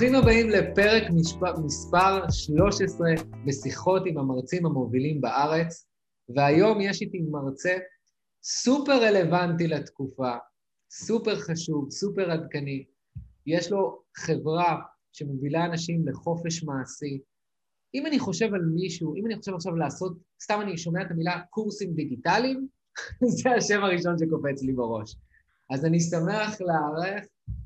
ברוכים הבאים לפרק משפ... מספר 13 בשיחות עם המרצים המובילים בארץ, והיום יש איתי מרצה סופר רלוונטי לתקופה, סופר חשוב, סופר עדכני. יש לו חברה שמובילה אנשים לחופש מעשי. אם אני חושב על מישהו, אם אני חושב עכשיו לעשות, סתם אני שומע את המילה קורסים דיגיטליים, זה השם הראשון שקופץ לי בראש. אז אני שמח לארח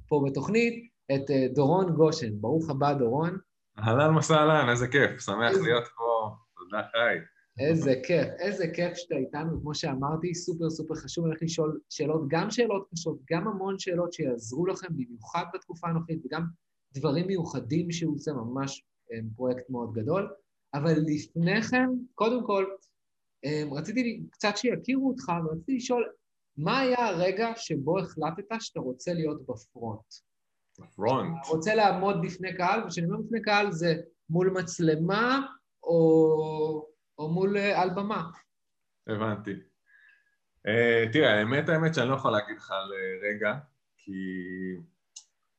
פה בתוכנית את אה, דורון גושן. ברוך הבא, דורון. אהלן וסהלן, איזה כיף, שמח איזה... להיות פה, תודה חי. איזה כיף, איזה כיף שאתה איתנו, כמו שאמרתי, סופר סופר חשוב, הולך לשאול שאלות, גם שאלות קשות, גם המון שאלות שיעזרו לכם, במיוחד בתקופה הנוכחית, וגם דברים מיוחדים שהוא עושה, ממש אה, פרויקט מאוד גדול. אבל לפני כן, קודם כל, אה, רציתי קצת שיכירו אותך, ורציתי לשאול, מה היה הרגע שבו החלטת שאתה רוצה להיות בפרונט? בפרונט. אתה רוצה לעמוד בפני קהל, וכשאני אומר בפני קהל זה מול מצלמה או, או מול אה, על במה. הבנתי. Uh, תראה, האמת האמת שאני לא יכול להגיד לך על רגע, כי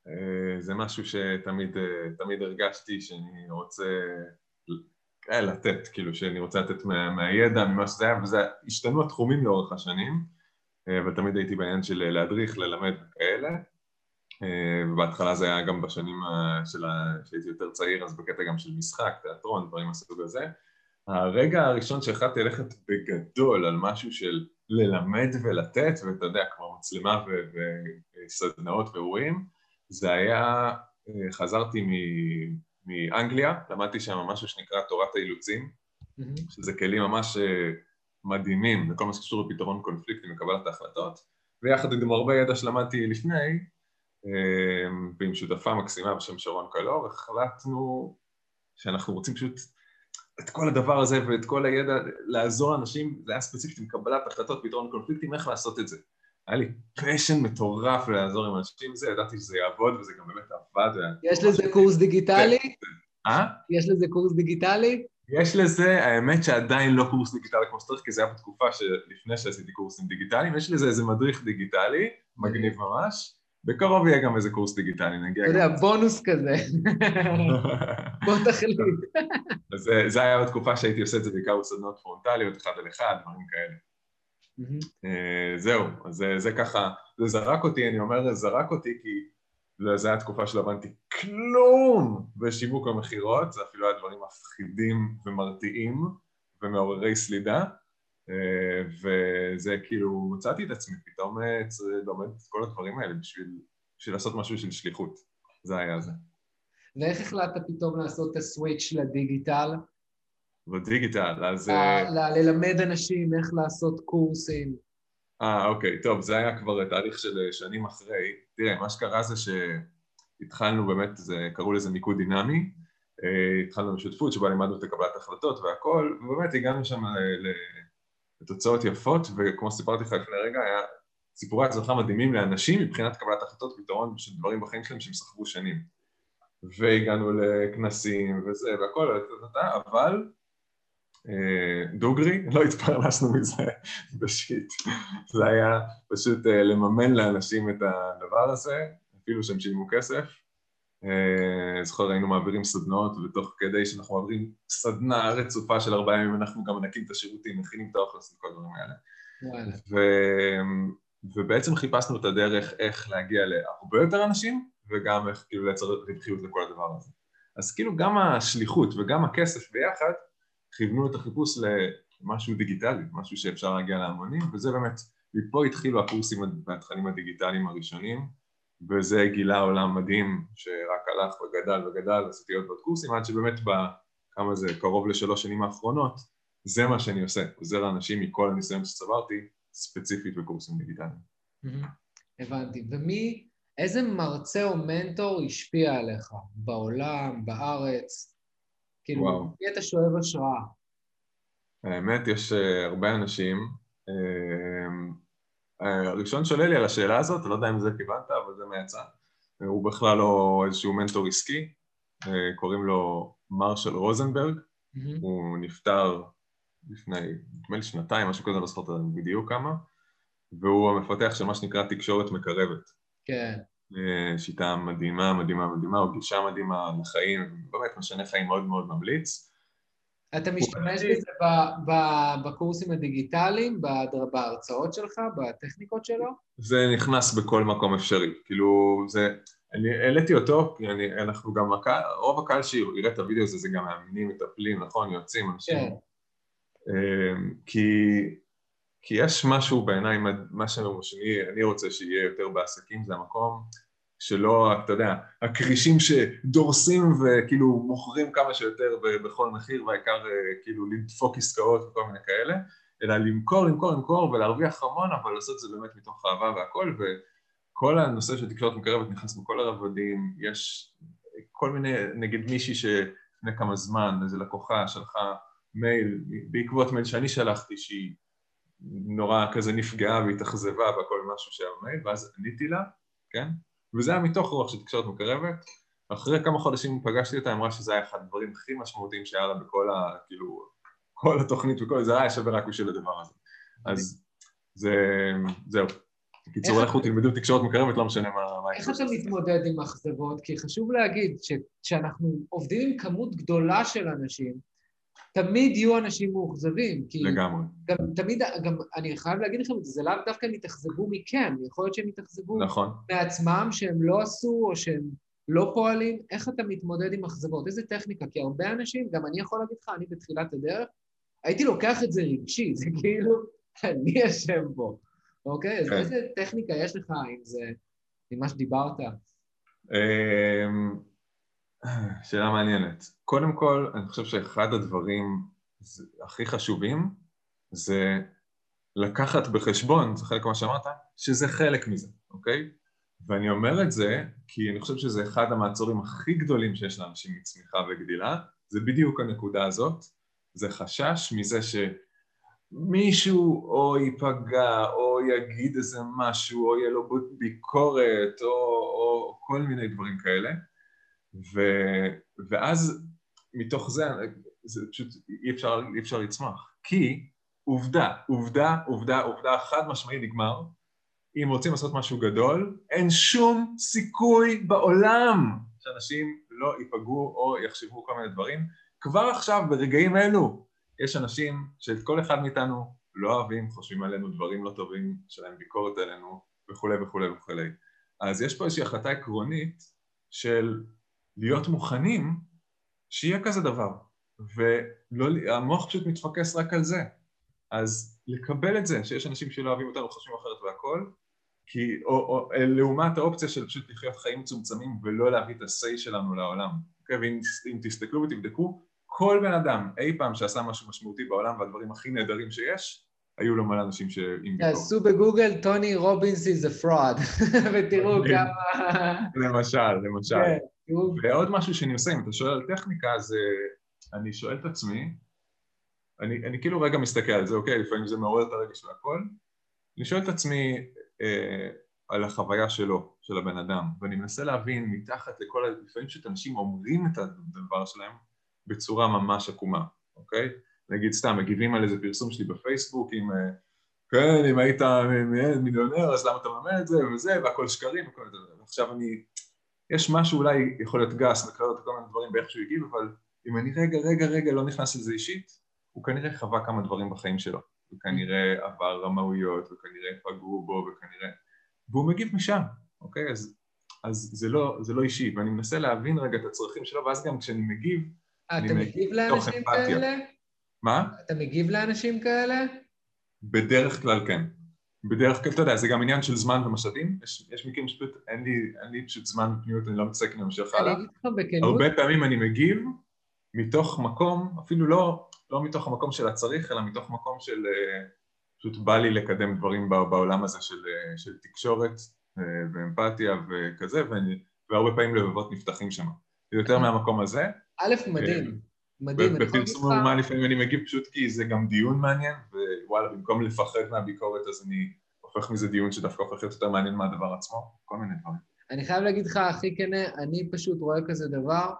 uh, זה משהו שתמיד uh, הרגשתי שאני רוצה לתת, כאילו שאני רוצה לתת מה, מהידע, ממה שזה היה, וזה השתנו התחומים לאורך השנים, אבל תמיד הייתי בעניין של להדריך, ללמד וכאלה. אה, ובהתחלה זה היה גם בשנים של ה... שהייתי יותר צעיר, אז בקטע גם של משחק, תיאטרון, דברים מהסוג הזה. הרגע הראשון שהחלטתי ללכת בגדול על משהו של ללמד ולתת, ואתה יודע, כמו מצלמה וסדנאות ואירועים, זה היה, אה, חזרתי מ... מאנגליה, למדתי שם משהו שנקרא תורת האילוצים, mm-hmm. שזה כלים ממש אה, מדהימים בכל מה שקשור לפתרון קונפליקטים וקבלת ההחלטות, ויחד עם הרבה ידע שלמדתי לפני, אמ, ועם שותפה מקסימה בשם שרון קלור, החלטנו שאנחנו רוצים פשוט את כל הדבר הזה ואת כל הידע לעזור לאנשים, זה היה ספציפית עם קבלת החלטות, פתרון קונפליקטים, איך לעשות את זה. היה לי פשן מטורף לעזור עם אנשים זה, ידעתי שזה יעבוד וזה גם באמת עבד. יש לזה קורס דיגיטלי? אה? יש לזה קורס דיגיטלי? יש לזה, האמת שעדיין לא קורס דיגיטלי כמו שצריך, כי זה היה בתקופה שלפני שעשיתי קורסים דיגיטליים, יש לזה איזה מדריך דיגיטלי, מגניב ממש, בקרוב יהיה גם איזה קורס דיגיטלי, נגיע אתה יודע, בונוס כזה. בוא תחליט. זה היה בתקופה שהייתי עושה את זה בעיקר בסדנות פרונטליות, אחד על אחד, דברים כאלה. אה, זהו, אז זה ככה, זה זרק אותי, אני אומר, זרק אותי כי זו הייתה תקופה שלא הבנתי כלום בשיווק המכירות, זה אפילו היה דברים מפחידים ומרתיעים ומעוררי סלידה. אה, וזה כאילו, מצאתי את עצמי פתאום אה, לומד את כל הדברים האלה בשביל, בשביל לעשות משהו של שליחות, זה היה זה. ואיך החלטת פתאום לעשות את הסוויץ' לדיגיטל? בדיגיטל, אז... אה, ללמד אנשים איך לעשות קורסים. אה, אוקיי, טוב, זה היה כבר תהליך של שנים אחרי. תראה, מה שקרה זה שהתחלנו באמת, זה, קראו לזה מיקוד דינמי, התחלנו בשותפות שבה לימדנו את קבלת החלטות והכל, ובאמת הגענו שם ל... ותוצאות יפות, וכמו שסיפרתי לך לפני רגע, היה סיפורי הצלחה מדהימים לאנשים מבחינת קבלת החלטות ופתרון של דברים בחיים שלהם שהם סחבו שנים. והגענו לכנסים וזה והכל, אבל אה, דוגרי, לא התפרנסנו מזה בשיט. זה היה פשוט אה, לממן לאנשים את הדבר הזה, אפילו שהם שילמו כסף, אה, זוכר היינו מעבירים סדנאות ותוך כדי שאנחנו מעבירים סדנה רצופה של ארבעה ימים אנחנו גם מנקים את השירותים, מכינים את האוכל, עושים כל הדברים האלה. ו... ובעצם חיפשנו את הדרך איך להגיע להרבה יותר אנשים וגם איך כאילו לייצר רווחיות לכל הדבר הזה. אז כאילו גם השליחות וגם הכסף ביחד כיוונו את החיפוש למשהו דיגיטלי, משהו שאפשר להגיע להמונים וזה באמת, מפה התחילו הקורסים והתכנים הדיגיטליים הראשונים וזה גילה עולם מדהים שרק הלך וגדל וגדל, עשיתי עוד קורסים עד שבאמת בכמה זה, קרוב לשלוש שנים האחרונות, זה מה שאני עושה, עוזר לאנשים מכל הניסיון שצברתי, ספציפית בקורסים דיגיטליים. הבנתי. ומי, איזה מרצה או מנטור השפיע עליך בעולם, בארץ? כאילו. מי אתה שואב השראה? האמת, יש אה, הרבה אנשים. אה, הראשון שעולה לי על השאלה הזאת, לא יודע אם זה כיוונת, אבל זה מהיצא. הוא בכלל לא איזשהו מנטור עסקי, קוראים לו מרשל רוזנברג, mm-hmm. הוא נפטר לפני, נדמה לי שנתיים, משהו כזה, לא זוכר בדיוק כמה. והוא המפתח של מה שנקרא תקשורת מקרבת. כן. אה, שיטה מדהימה, מדהימה, מדהימה, או גישה מדהימה לחיים, באמת משנה חיים מאוד מאוד ממליץ. אתה משתמש בזה ב- ב- בקורסים הדיגיטליים, בהרצאות שלך, בטכניקות שלו? זה נכנס בכל מקום אפשרי, כאילו זה, אני העליתי אותו, כי אני, אנחנו גם, הקהל, רוב הקהל שיראה את הוידאו הזה זה גם מאמינים, מטפלים, נכון, יועצים, אנשים, כן. אמ, כי, כי יש משהו בעיניי, מה שאני, אני רוצה שיהיה יותר בעסקים, זה המקום שלא, אתה יודע, הכרישים שדורסים וכאילו מוכרים כמה שיותר בכל מחיר, והעיקר אה, כאילו לדפוק עסקאות וכל מיני כאלה, אלא למכור, למכור, למכור ולהרוויח המון, אבל לעשות את זה באמת מתוך אהבה והכל, וכל הנושא של תקשורת מקרבת נכנס בכל הרבדים, יש כל מיני, נגיד מישהי שלפני כמה זמן, איזה לקוחה שלחה מייל, בעקבות מייל שאני שלחתי, שהיא נורא כזה נפגעה והתאכזבה בכל משהו שהיה במייל, ואז עניתי לה, כן? וזה היה מתוך רוח של תקשורת מקרבת. אחרי כמה חודשים פגשתי אותה, אמרה שזה היה אחד הדברים הכי משמעותיים שהיה לה בכל ה... כאילו, כל התוכנית וכל זה, היה שווה רק בשביל הדבר הזה. אז זה... זהו. בקיצור, לכו תלמדו תקשורת מקרבת, לא משנה מה... איך אתה. מתמודד עם אכזבות? כי חשוב להגיד שכשאנחנו עובדים עם כמות גדולה של אנשים, תמיד יהיו אנשים מאוכזבים, כי לגמרי. גם תמיד, גם אני חייב להגיד לכם את זה, זה לאו דווקא הם יתאכזבו מכם, יכול להיות שהם יתאכזבו נכון. מעצמם, שהם לא עשו או שהם לא פועלים, איך אתה מתמודד עם אכזבות? איזה טכניקה? כי הרבה אנשים, גם אני יכול להגיד לך, אני בתחילת הדרך, הייתי לוקח את זה רגשי, זה כאילו, אני אשם פה, אוקיי? אז כן. איזה טכניקה יש לך עם זה, עם מה שדיברת? שאלה מעניינת. קודם כל, אני חושב שאחד הדברים הכי חשובים זה לקחת בחשבון, זה חלק ממה שאמרת, שזה חלק מזה, אוקיי? ואני אומר את זה כי אני חושב שזה אחד המעצורים הכי גדולים שיש לאנשים מצמיחה וגדילה, זה בדיוק הנקודה הזאת, זה חשש מזה שמישהו או ייפגע או יגיד איזה משהו או יהיה לו ביקורת או, או כל מיני דברים כאלה ו, ואז מתוך זה, זה פשוט אי אפשר, אי אפשר לצמוח כי עובדה, עובדה, עובדה, עובדה חד משמעי נגמר אם רוצים לעשות משהו גדול, אין שום סיכוי בעולם שאנשים לא ייפגעו או יחשבו כל מיני דברים. כבר עכשיו, ברגעים אלו, יש אנשים שאת כל אחד מאיתנו לא אוהבים, חושבים עלינו דברים לא טובים, יש להם ביקורת עלינו וכולי וכולי וכולי. אז יש פה איזושהי החלטה עקרונית של להיות מוכנים שיהיה כזה דבר, והמוח פשוט מתפקס רק על זה. אז לקבל את זה, שיש אנשים שלא אוהבים אותנו, חושבים אחרת והכל, כי, או, או לעומת האופציה של פשוט לחיות חיים מצומצמים ולא להביא את ה-say שלנו לעולם. אוקיי? ואם אם תסתכלו ותבדקו, כל בן אדם אי פעם שעשה משהו משמעותי בעולם והדברים הכי נהדרים שיש, היו לו מלא אנשים שעם ביקורת. תעשו בגוגל, טוני רובינס is a fraud, ותראו. כמה... למשל, למשל. ועוד משהו שאני עושה, אם אתה שואל על טכניקה, אז אני שואל את עצמי, אני, אני כאילו רגע מסתכל על זה, אוקיי, לפעמים זה מעורר את הרגש והכל, אני שואל את עצמי אה, על החוויה שלו, של הבן אדם, ואני מנסה להבין מתחת לכל, ה- לפעמים פשוט אנשים אומרים את הדבר שלהם בצורה ממש עקומה, אוקיי? נגיד סתם, מגיבים על איזה פרסום שלי בפייסבוק עם אה, כן, אם היית מיליונר, אז למה אתה מממן את זה וזה, והכל שקרים וכל זה. ועכשיו אני, יש משהו אולי יכול להיות גס, נקרא את כל מיני דברים באיך שהוא הגיב, אבל אם אני רגע, רגע, רגע לא נכנס לזה אישית, הוא כנראה חווה כמה דברים בחיים שלו. הוא כנראה עבר רמאויות, וכנראה פגעו בו, וכנראה... והוא מגיב משם, אוקיי? אז, אז זה, לא, זה לא אישי, ואני מנסה להבין רגע את הצרכים שלו, ואז גם כשאני מגיב, אה, אני אתה מגיב מתוך לאנשים אמפתיה. כאלה? מה? אתה מגיב לאנשים כאלה? בדרך כלל כן. בדרך כלל, אתה יודע, זה גם עניין של זמן ומשאבים, יש, יש מקרים שפשוט אין לי, אין לי פשוט זמן ופניות, אני לא מתעסק עם המשך אני הלאה. לך בכנות, הרבה פעמים אני מגיב מתוך מקום, אפילו לא, לא מתוך המקום של הצריך, אלא מתוך מקום של אה, פשוט בא לי לקדם דברים בע- בעולם הזה של, אה, של תקשורת אה, ואמפתיה וכזה, ואני, והרבה פעמים לבבות נפתחים שם. זה יותר מהמקום הזה. א', מדהים, מדהים. בפרסום אומן לפעמים אני מגיב פשוט כי זה גם דיון מעניין, ווואלה, במקום לפחד מהביקורת אז אני הופך מזה דיון שדווקא הופך להיות יותר מעניין מהדבר עצמו, כל מיני דברים. אני חייב להגיד לך, הכי כנה, אני פשוט רואה כזה דבר,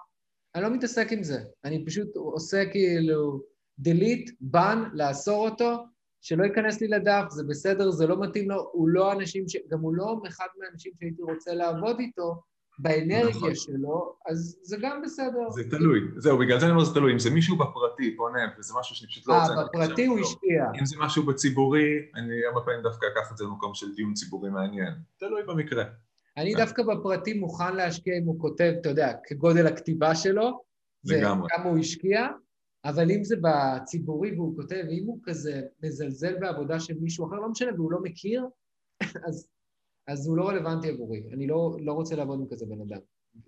אני לא מתעסק עם זה. אני פשוט עושה כאילו delete, ban, לאסור אותו, שלא ייכנס לי לדף, זה בסדר, זה לא מתאים לו, הוא לא אנשים ש... גם הוא לא אחד מהאנשים שהייתי רוצה לעבוד איתו, באנרגיה נכון. שלו, אז זה גם בסדר. זה תלוי, זהו, בגלל זה אני אומר זה תלוי, אם זה מישהו בפרטי פונה וזה משהו שאני פשוט לא רוצה... אה, בפרטי הוא השקיע. אם זה משהו בציבורי, אני הרבה פעמים דווקא אקח את זה למקום של דיון ציבורי מעניין, תלוי במקרה. אני כן. דווקא בפרטי מוכן להשקיע אם הוא כותב, אתה יודע, כגודל הכתיבה שלו, לגמרי. כמה הוא השקיע, אבל אם זה בציבורי והוא כותב, אם הוא כזה מזלזל בעבודה של מישהו אחר, לא משנה, והוא לא מכיר, אז אז הוא לא רלוונטי עבורי. אני לא, לא רוצה לעבוד עם כזה בן אדם.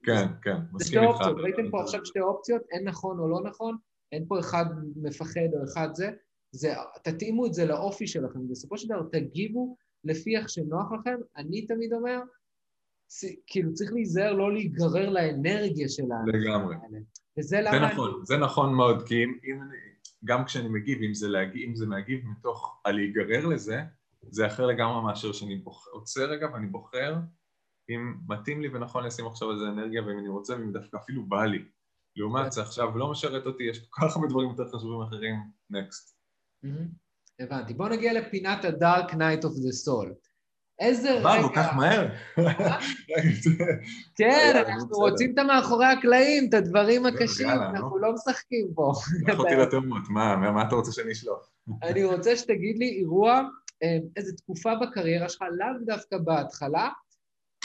כן, כן, מסכים איתך. אופציות, ראיתם פה עכשיו שתי אופציות, אין נכון או לא נכון, אין פה אחד מפחד או אחד זה, זה, תתאימו את זה לאופי שלכם, בסופו של דבר תגיבו לפי איך שנוח לכם. אני תמיד אומר, כאילו צריך להיזהר לא להיגרר לאנרגיה של האנשים לגמרי. וזה למה... זה נכון, אני... זה נכון מאוד, כי אם, אם, גם כשאני מגיב, אם זה, להגיב, אם זה להגיב מתוך הלהיגרר לזה, זה אחר לגמרי מאשר שאני בוח... עוצר רגע ואני בוחר אם מתאים לי ונכון לשים עכשיו על זה אנרגיה ואם אני רוצה ואם דווקא אפילו בא לי. לעומת זה עכשיו לא משרת אותי, יש כל כך הרבה דברים יותר חשובים אחרים, נקסט. הבנתי. בואו נגיע לפינת ה-Dark Night of the Soul. איזה רגע... מה, כל כך מהר? כן, אנחנו רוצים את המאחורי הקלעים, את הדברים הקשים, אנחנו לא משחקים פה. אותי לתאומות, מה אתה רוצה שאני אשלוף? אני רוצה שתגיד לי אירוע איזו תקופה בקריירה שלך, לאו דווקא בהתחלה,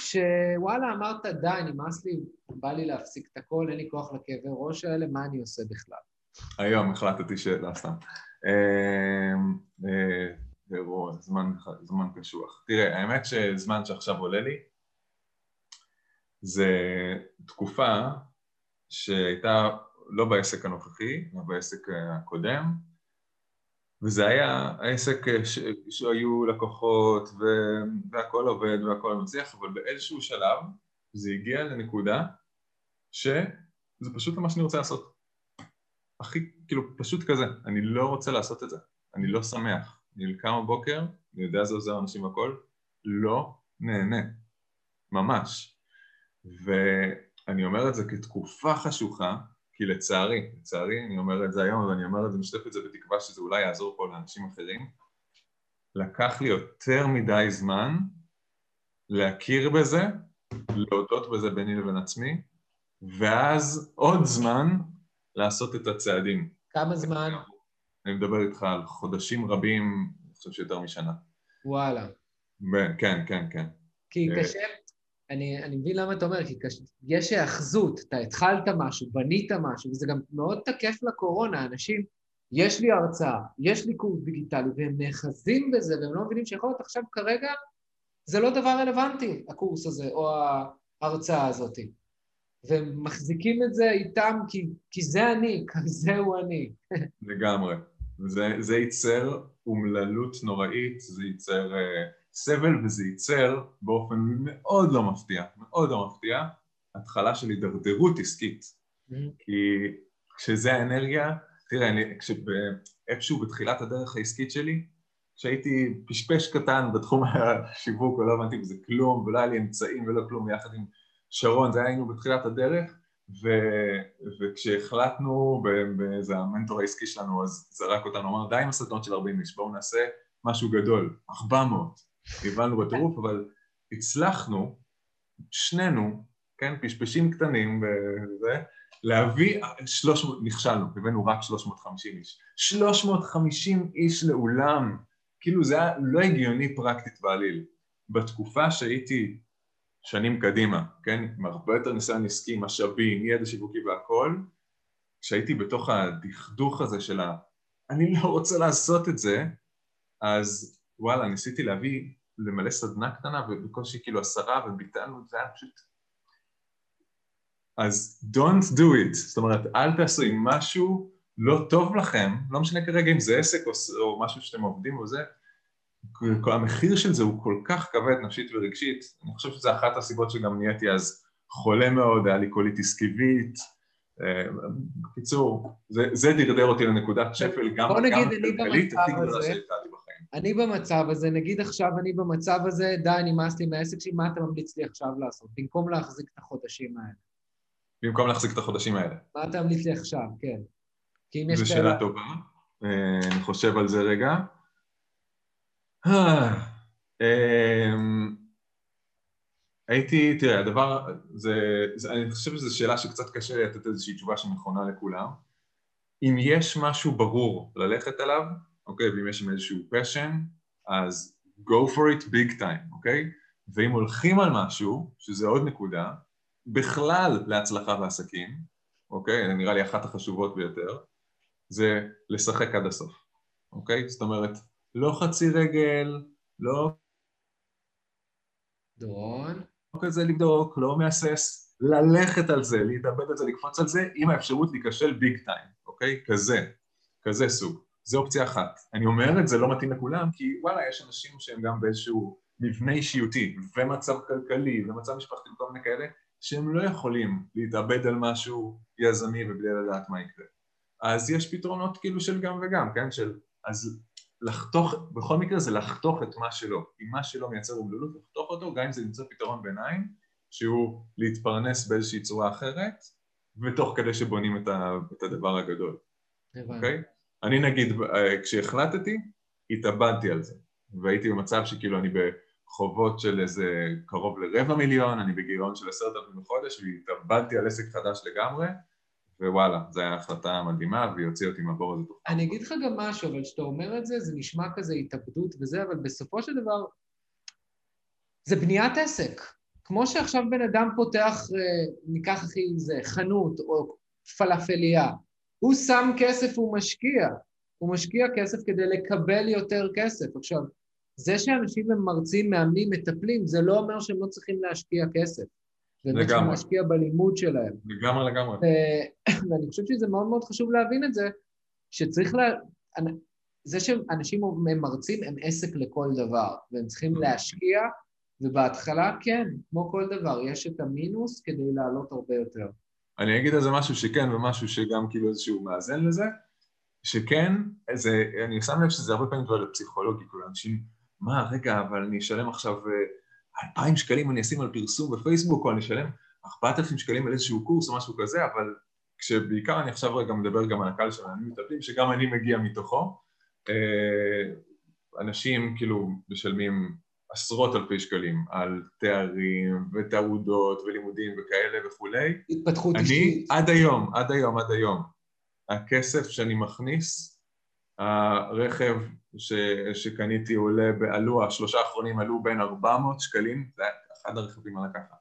שוואלה, אמרת, די, נמאס לי, בא לי להפסיק את הכל, אין לי כוח לכאבי ראש האלה, מה אני עושה בכלל? היום החלטתי ש... לא, סתם. אה, אה, זמן, זמן קשוח. תראה, האמת שזמן שעכשיו עולה לי זה תקופה שהייתה לא בעסק הנוכחי, אלא בעסק הקודם, וזה היה עסק אה. שהיו לקוחות ו... והכל עובד והכל מצליח, אבל באיזשהו שלב זה הגיע לנקודה שזה פשוט מה שאני רוצה לעשות. הכי, כאילו, פשוט כזה, אני לא רוצה לעשות את זה, אני לא שמח. אני קם בבוקר, אני יודע זה עוזר אנשים והכל, לא נהנה, ממש. ואני אומר את זה כתקופה חשוכה, כי לצערי, לצערי, אני אומר את זה היום, ואני אומר את זה, משתף את זה בתקווה שזה אולי יעזור פה לאנשים אחרים, לקח לי יותר מדי זמן להכיר בזה, להודות בזה ביני לבין עצמי, ואז עוד זמן לעשות את הצעדים. כמה זמן? אני מדבר איתך על חודשים רבים, אני חושב שיותר משנה. וואלה. כן, כן, כן. כי אה, קשה, אני, אני מבין למה אתה אומר, כי קש... יש היאחזות, אתה התחלת משהו, בנית משהו, וזה גם מאוד תקף לקורונה, אנשים, יש לי הרצאה, יש לי קורס דיגיטלי, והם נאחזים בזה, והם לא מבינים שיכול להיות עכשיו כרגע, זה לא דבר רלוונטי, הקורס הזה, או ההרצאה הזאת. והם מחזיקים את זה איתם כי, כי זה אני, זהו אני. לגמרי. זה, זה ייצר אומללות נוראית, זה ייצר... Uh... סבל וזה ייצר באופן מאוד לא מפתיע, מאוד לא מפתיע, התחלה של הידרדרות עסקית. Mm-hmm. כי כשזה האנרגיה, תראה, אני, כשאיפשהו בתחילת הדרך העסקית שלי, כשהייתי פשפש קטן בתחום השיווק ולא הבנתי בזה כלום ולא היה לי אמצעים ולא כלום יחד עם שרון, זה היינו בתחילת הדרך ו, וכשהחלטנו, באיזה המנטור העסקי שלנו אז זרק אותנו, אמר די עם הסדנות של 40 איש, בואו נעשה משהו גדול, 400 הבנו בטירוף, אבל הצלחנו, שנינו, כן, פשפשים קטנים וזה, להביא 300, נכשלנו, הבאנו רק 350 איש. 350 איש לאולם, כאילו זה היה לא הגיוני פרקטית בעליל. בתקופה שהייתי שנים קדימה, כן, עם הרבה יותר ניסיון עסקי, משאבים, ידע שיווקי והכל, כשהייתי בתוך הדכדוך הזה של ה... אני לא רוצה לעשות את זה, אז וואלה, ניסיתי להביא, למלא סדנה קטנה ובקושי כאילו עשרה וביטלנו את זה, היה פשוט... אז don't do it, זאת אומרת, אל תעשו אם משהו לא טוב לכם, לא משנה כרגע אם זה עסק או, או משהו שאתם עובדים או זה, כל המחיר של זה הוא כל כך כבד נפשית ורגשית, אני חושב שזו אחת הסיבות שגם נהייתי אז חולה מאוד, היה לי קוליטיס כיבית, אה, בקיצור, זה, זה דרדר אותי לנקודת שפל גם כלכלית הכי גדולה שהייתה לי. אני במצב הזה, נגיד עכשיו אני במצב הזה, די, נמאס לי מהעסק שלי, מה אתה ממליץ לי עכשיו לעשות, במקום להחזיק את החודשים האלה? במקום להחזיק את החודשים האלה. מה אתה ממליץ לי עכשיו, כן. זו שאלה טובה, אה, אני חושב על זה רגע. אמ, הייתי, תראה, הדבר, זה, זה, אני חושב שזו שאלה שקצת קשה לתת איזושהי תשובה שנכונה לכולם. אם יש משהו ברור ללכת אליו, אוקיי, ואם יש שם איזשהו passion, אז go for it big time, אוקיי? ואם הולכים על משהו, שזה עוד נקודה, בכלל להצלחה בעסקים, אוקיי? זה נראה לי אחת החשובות ביותר, זה לשחק עד הסוף, אוקיי? זאת אומרת, לא חצי רגל, לא... דורון? לא כזה לבדוק, לא מהסס, ללכת על זה, להתאבד על זה, לקפוץ על זה, עם האפשרות להיכשל ביג טיים, אוקיי? כזה, כזה סוג. זה אופציה אחת. אני אומר את זה לא מתאים לכולם, כי וואלה, יש אנשים שהם גם באיזשהו מבנה אישיותי, ומצב כלכלי, ומצב משפחתי וכל מיני כאלה, שהם לא יכולים להתאבד על משהו יזמי ובלי לדעת מה יקרה. אז יש פתרונות כאילו של גם וגם, כן? של... אז לחתוך, בכל מקרה זה לחתוך את מה שלא. אם מה שלא מייצר אומללות, לחתוך אותו, גם אם זה למצוא פתרון ביניים, שהוא להתפרנס באיזושהי צורה אחרת, ותוך כדי שבונים את, ה, את הדבר הגדול. הבנתי. אוקיי? Okay? אני נגיד, אה, כשהחלטתי, התאבדתי על זה. והייתי במצב שכאילו אני בחובות של איזה קרוב לרבע מיליון, אני בגירעון של עשרת אלפים בחודש, והתאבדתי על עסק חדש לגמרי, ווואלה, זו הייתה החלטה מדהימה, והיא הוציאה אותי מהבור הזה אני אגיד לך גם משהו, אבל כשאתה אומר את זה, זה נשמע כזה התאבדות וזה, אבל בסופו של דבר, זה בניית עסק. כמו שעכשיו בן אדם פותח, אה, ניקח הכי זה, חנות או פלאפליה, הוא שם כסף, הוא משקיע. הוא משקיע כסף כדי לקבל יותר כסף. עכשיו, זה שאנשים הם מרצים, מאמנים, מטפלים, זה לא אומר שהם לא צריכים להשקיע כסף. לגמרי. זה להשקיע בלימוד שלהם. לגמרי לגמרי. ואני חושב שזה מאוד מאוד חשוב להבין את זה, שצריך לה... זה שאנשים הם מרצים הם עסק לכל דבר, והם צריכים להשקיע, ובהתחלה כן, כמו כל דבר, יש את המינוס כדי לעלות הרבה יותר. אני אגיד על זה משהו שכן ומשהו שגם כאילו איזשהו מאזן לזה, שכן, זה, אני שם לב שזה הרבה פעמים דבר פסיכולוגי, כאילו אנשים, מה, רגע, אבל אני אשלם עכשיו אה, אלפיים שקלים אני אשים על פרסום בפייסבוק, או אני אשלם ארבעת אלפים שקלים על איזשהו קורס או משהו כזה, אבל כשבעיקר אני עכשיו רגע מדבר גם על הקהל של העניינים מטפלים, שגם אני מגיע מתוכו, אה, אנשים כאילו משלמים עשרות אלפי שקלים על תארים ותעודות ולימודים וכאלה וכולי. התפתחות אישית. אני עד היום, עד היום, עד היום, הכסף שאני מכניס, הרכב ש, שקניתי עולה, עלו, השלושה האחרונים עלו בין 400 שקלים, זה היה אחד הרכבים על הככה,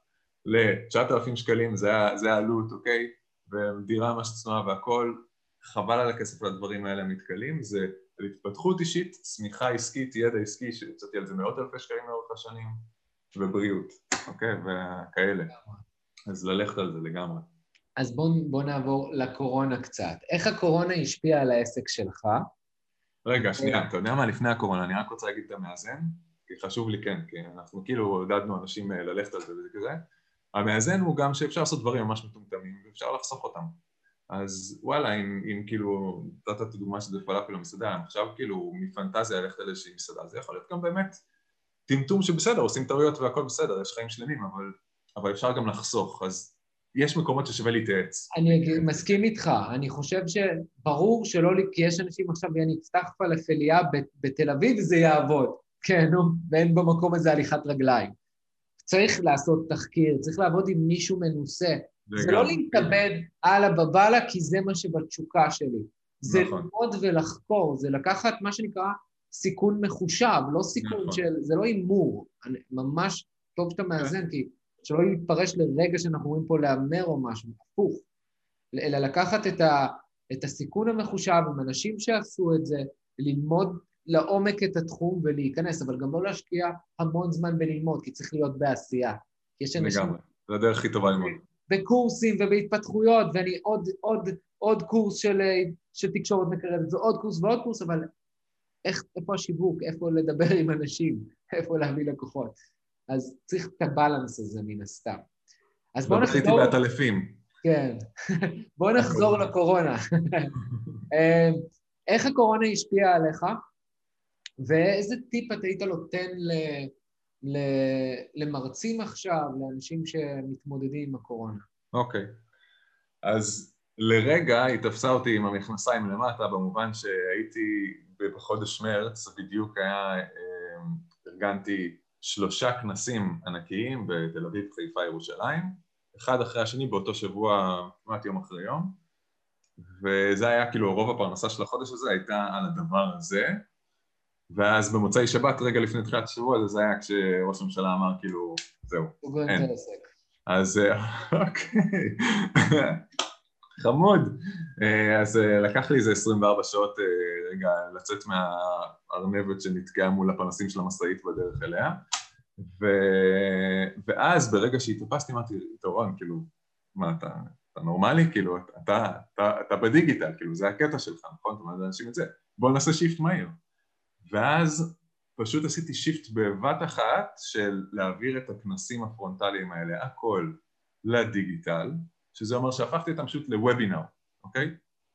ל-9,000 שקלים, זה, זה העלות, אוקיי? ודירה ממש צנועה והכל, חבל על הכסף לדברים האלה המתכלים, זה על התפתחות אישית, צמיחה עסקית, ידע עסקי, שיצאתי על זה מאות אלפי שקלים לאורך השנים, ובריאות, אוקיי? וכאלה. אז ללכת על זה לגמרי. אז בואו בוא נעבור לקורונה קצת. איך הקורונה השפיעה על העסק שלך? רגע, שנייה, אתה יודע מה? לפני הקורונה, אני רק רוצה להגיד את המאזן, כי חשוב לי כן, כי אנחנו כאילו עודדנו אנשים אה, ללכת על זה וזה כזה. המאזן הוא גם שאפשר לעשות דברים ממש מטומטמים, ואפשר לחסוך אותם. אז וואלה, אם, אם כאילו, נתת את הדוגמה שזה פלאפל או מסעדה, עכשיו כאילו מפנטזיה ללכת על איזושהי מסעדה, זה יכול להיות גם באמת טמטום שבסדר, עושים טעויות והכל בסדר, יש חיים שלמים, אבל, אבל אפשר גם לחסוך, אז יש מקומות ששווה להתייעץ. אני מסכים איתך, אני חושב שברור שלא, כי יש אנשים עכשיו, אני אפתח פלאפליה בתל אביב וזה יעבוד, כן, ואין במקום הזה הליכת רגליים. צריך לעשות תחקיר, צריך לעבוד עם מישהו מנוסה. זה לא להתאבד הלאה בבאללה, כי זה מה שבתשוקה שלי. זה נכון. ללמוד ולחקור, זה לקחת מה שנקרא סיכון מחושב, לא סיכון נכון. של... זה לא הימור. ממש טוב שאתה מאזן, כי שלא יתפרש לרגע שאנחנו רואים פה להמר או משהו, הפוך. אלא לקחת את, ה, את הסיכון המחושב עם אנשים שעשו את זה, ללמוד לעומק את התחום ולהיכנס, אבל גם לא להשקיע המון זמן בללמוד, כי צריך להיות בעשייה. יש אנשים... לגמרי, זו הדרך הכי טובה ללמוד. בקורסים ובהתפתחויות, ואני עוד, עוד, עוד קורס של, של תקשורת מקרבת, ועוד קורס ועוד קורס, אבל איך, איפה השיווק, איפה לדבר עם אנשים, איפה להביא לקוחות. אז צריך את הבלנס הזה מן הסתם. אז בואו נחזור... לא הייתי בעטלפים. כן. בואו נחזור לקורונה. אמ, איך הקורונה השפיעה עליך, ואיזה טיפ אתה היית נותן. ל... למרצים עכשיו, לאנשים שמתמודדים עם הקורונה? אוקיי. Okay. אז לרגע היא תפסה אותי עם המכנסיים למטה, במובן שהייתי בחודש מרץ, בדיוק היה אה, ארגנתי שלושה כנסים ענקיים בתל אביב, חיפה, ירושלים, אחד אחרי השני באותו שבוע, כמעט יום אחרי יום, וזה היה כאילו רוב הפרנסה של החודש הזה הייתה על הדבר הזה, ואז במוצאי שבת, רגע לפני תחילת השבוע, זה היה כשראש הממשלה אמר כאילו, זהו, אין. אז אוקיי, חמוד. אז לקח לי איזה 24 שעות רגע לצאת מהארנבת שנתקעה מול הפנסים של המשאית בדרך אליה. ו... ואז ברגע שהתאפסתי אמרתי, דורון, כאילו, מה אתה, אתה נורמלי? כאילו, אתה, אתה, אתה בדיגיטל, כאילו, זה הקטע שלך, נכון? אתה אומר לאנשים את זה, בוא נעשה shift מהיר. ואז פשוט עשיתי shift בבת אחת של להעביר את הכנסים הפרונטליים האלה, הכל, לדיגיטל, שזה אומר שהפכתי אותם פשוט לוובינר, אוקיי?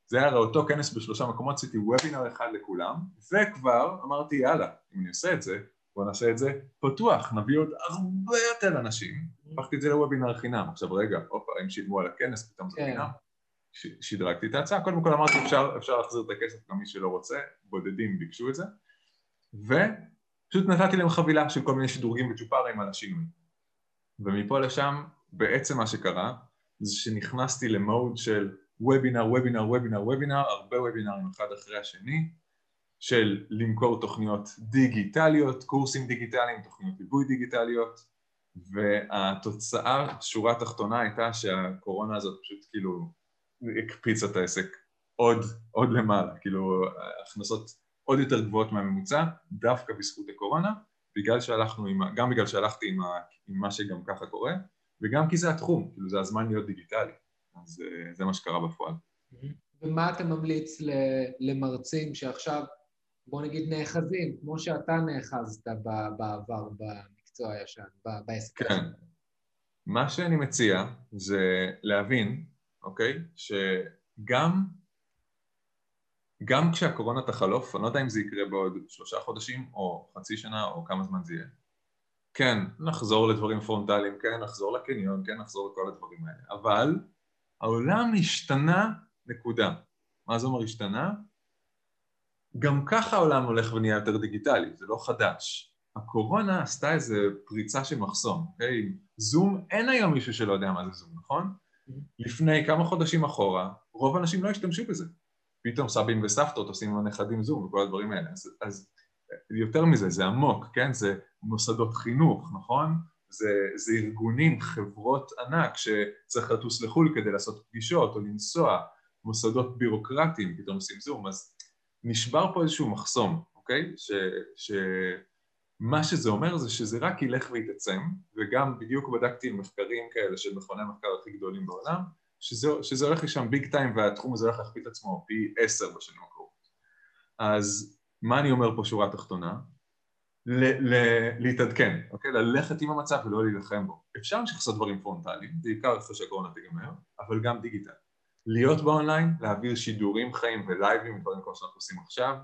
זה היה אותו כנס בשלושה מקומות, עשיתי וובינר אחד לכולם, וכבר אמרתי יאללה, אם אני עושה את זה, בוא נעשה את זה פתוח, נביא עוד הרבה יותר אנשים, הפכתי את זה לוובינר חינם, עכשיו רגע, הופה, הם שילמו על הכנס, פתאום זה כן. חינם, שדרגתי את ההצעה, קודם כל אמרתי אפשר, אפשר להחזיר את הכסף גם מי שלא רוצה, בודדים ביקשו את זה, ופשוט נתתי להם חבילה של כל מיני שדרוגים וצ'ופרים על השינוי. ומפה לשם, בעצם מה שקרה, זה שנכנסתי למוד של וובינר, וובינר, וובינר, וובינר, הרבה וובינרים אחד אחרי השני, של למכור תוכניות דיגיטליות, קורסים דיגיטליים, תוכניות ליווי דיגיטליות, והתוצאה, שורה תחתונה, הייתה שהקורונה הזאת פשוט כאילו הקפיצה את העסק עוד, עוד למעלה, כאילו הכנסות עוד יותר גבוהות מהממוצע, דווקא בזכות הקורונה, בגלל שהלכנו עם, גם בגלל שהלכתי עם, ה, עם מה שגם ככה קורה, וגם כי זה התחום, כאילו זה הזמן להיות דיגיטלי, אז אה, זה מה שקרה בפועל. ומה אתה ממליץ למרצים שעכשיו, בוא נגיד, נאחזים, כמו שאתה נאחזת בעבר במקצוע הישן, בעסק כן. מה שאני מציע זה להבין, אוקיי, שגם גם כשהקורונה תחלוף, אני לא יודע אם זה יקרה בעוד שלושה חודשים או חצי שנה או כמה זמן זה יהיה. כן, נחזור לדברים פרונטליים, כן, נחזור לקניון, כן, נחזור לכל הדברים האלה, אבל העולם השתנה, נקודה. מה זה אומר השתנה? גם ככה העולם הולך ונהיה יותר דיגיטלי, זה לא חדש. הקורונה עשתה איזה פריצה של מחסום, אוקיי? זום, אין היום מישהו שלא יודע מה זה זום, נכון? Mm-hmm. לפני כמה חודשים אחורה, רוב האנשים לא השתמשו בזה. פתאום סבים וסבתות עושים עם הנכדים זום וכל הדברים האלה. אז, אז יותר מזה, זה עמוק, כן? זה מוסדות חינוך, נכון? זה, זה ארגונים, חברות ענק שצריך לטוס לחו"ל כדי לעשות פגישות או לנסוע, מוסדות בירוקרטיים פתאום עושים זום, אז נשבר פה איזשהו מחסום, אוקיי? ש, שמה שזה אומר זה שזה רק ילך ויתעצם, וגם בדיוק בדקתי עם מחקרים כאלה של מכוני המחקר הכי גדולים בעולם, שזה, שזה הולך לשם big time והתחום הזה הולך להכפיל את עצמו פי עשר בשנים הקרובות. אז מה אני אומר פה שורה תחתונה? ל- ל- להתעדכן, אוקיי? ללכת עם המצב ולא להילחם בו. אפשר להמשיך לעשות דברים פרונטליים, בעיקר אחרי שהקורונה תיגמר, אבל גם דיגיטל. להיות באונליין, להעביר שידורים חיים ולייבים, דברים כמו שאנחנו עושים עכשיו,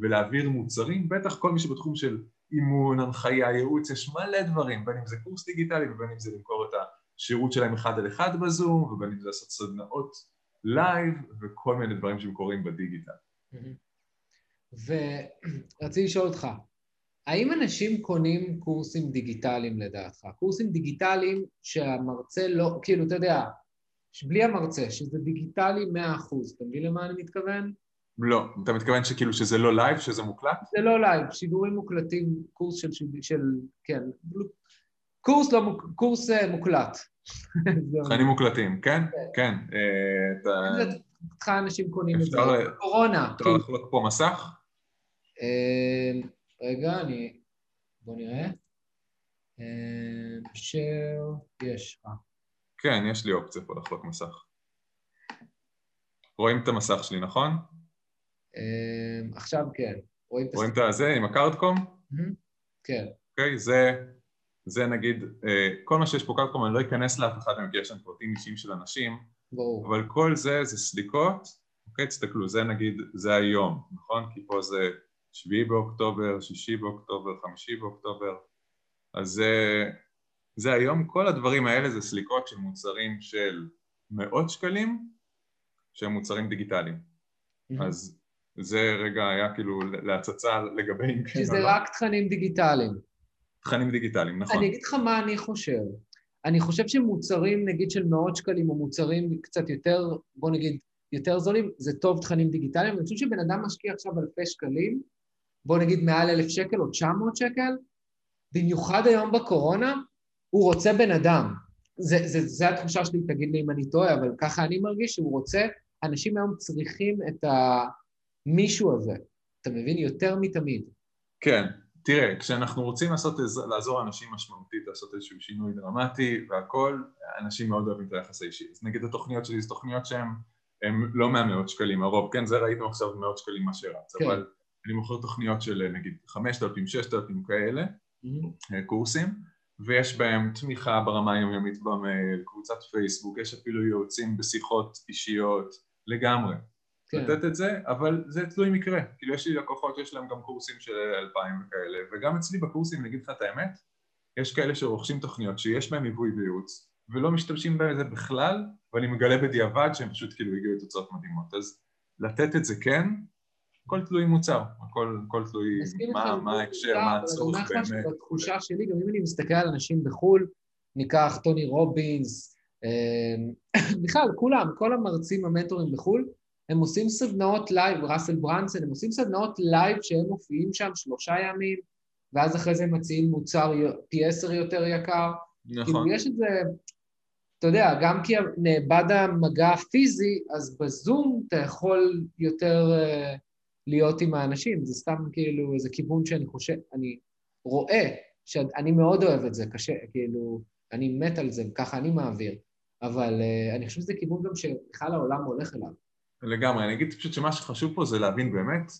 ולהעביר מוצרים, בטח כל מי שבתחום של אימון, הנחיה, ייעוץ, יש מלא דברים, בין אם זה קורס דיגיטלי ובין אם זה למכור את ה... שירות שלהם אחד על אחד בזום, ובין אם זה לעשות סדנאות live, וכל מיני דברים שהם קורים בדיגיטל. ורציתי לשאול אותך, האם אנשים קונים קורסים דיגיטליים לדעתך? קורסים דיגיטליים שהמרצה לא, כאילו, אתה יודע, בלי המרצה, שזה דיגיטלי 100%, אתה מבין למה אני מתכוון? לא, אתה מתכוון שכאילו שזה לא live, שזה מוקלט? זה לא live, שידורים מוקלטים, קורס של, של כן, קורס, לא, קורס אה, מוקלט. תכנים מוקלטים, כן? כן. אותך אה, אנשים קונים את זה. קורונה. אפשר לחלוק פה מסך? אה, רגע, אני... בוא נראה. share, יש. כן, יש לי אופציה פה לחלוק מסך. רואים את המסך שלי, נכון? עכשיו כן. רואים את זה עם הקארדקום? כן. אוקיי, זה זה נגיד, אה, כל מה שיש פה קלקום, אני לא אכנס לאף אחד מהם כי יש שם פרטים אישיים של אנשים, ברור. אבל כל זה זה סליקות, אוקיי, תסתכלו, זה נגיד, זה היום, נכון? כי פה זה שביעי באוקטובר, שישי באוקטובר, חמישי באוקטובר, אז זה, זה היום, כל הדברים האלה זה סליקות של מוצרים של מאות שקלים, שהם מוצרים דיגיטליים. Mm-hmm. אז זה רגע היה כאילו להצצה לגבי... שזה רק תכנים דיגיטליים. תכנים דיגיטליים, נכון. אני אגיד לך מה אני חושב. אני חושב שמוצרים, נגיד, של מאות שקלים, או מוצרים קצת יותר, בוא נגיד, יותר זולים, זה טוב תכנים דיגיטליים. אני חושב שבן אדם משקיע עכשיו אלפי שקלים, בוא נגיד מעל אלף שקל או תשע מאות שקל, במיוחד היום בקורונה, הוא רוצה בן אדם. זה, זה, זה התחושה שלי, תגיד לי אם אני טועה, אבל ככה אני מרגיש שהוא רוצה, אנשים היום צריכים את המישהו הזה, אתה מבין? יותר מתמיד. כן, תראה, כשאנחנו רוצים לעשות, לעזור לאנשים משמעותית, לעשות איזשהו שינוי דרמטי והכל, אנשים מאוד אוהבים את היחס האישי. אז נגיד התוכניות שלי זה תוכניות שהן לא מהמאות שקלים, הרוב, כן, זה ראיתם עכשיו מאות שקלים מה שרץ, כן. אבל אני מוכר תוכניות של נגיד חמשת אלפים, ששת אלפים כאלה, mm-hmm. קורסים, ויש בהם תמיכה ברמה היומיומית במייל, קבוצת פייסבוק, יש אפילו יועצים בשיחות אישיות לגמרי. כן. לתת את זה, אבל זה תלוי מקרה. כאילו יש לי לקוחות שיש להם גם קורסים של אלפיים וכאלה, וגם אצלי בקורסים, אני אגיד לך את האמת, יש כאלה שרוכשים תוכניות שיש בהם ליווי וייעוץ, ולא משתמשים בזה בכלל, ואני מגלה בדיעבד שהם פשוט כאילו הגיעו לתוצאות מדהימות. אז לתת את זה כן, הכל תלוי מוצר, הכל, הכל תלוי מה, ההקשר, מה הצורך באמת. אני אומר לך שבתחושה שלי, גם אם אני מסתכל על אנשים בחו"ל, ניקח טוני רובינס, אה, בכלל, כולם, כל המרצים המנטורים בחו"ל, הם עושים סדנאות live, ראסל ברנסון, הם עושים סדנאות live שהם מופיעים שם שלושה ימים, ואז אחרי זה הם מציעים מוצר פי עשר יותר יקר. נכון. כאילו יש את זה, אתה יודע, גם כי נאבד המגע הפיזי, אז בזום אתה יכול יותר uh, להיות עם האנשים, זה סתם כאילו איזה כיוון שאני חושב, אני רואה, שאני מאוד אוהב את זה, קשה, כאילו, אני מת על זה, ככה אני מעביר, אבל uh, אני חושב שזה כיוון גם שבכלל העולם הולך אליו. לגמרי, אני אגיד פשוט שמה שחשוב פה זה להבין באמת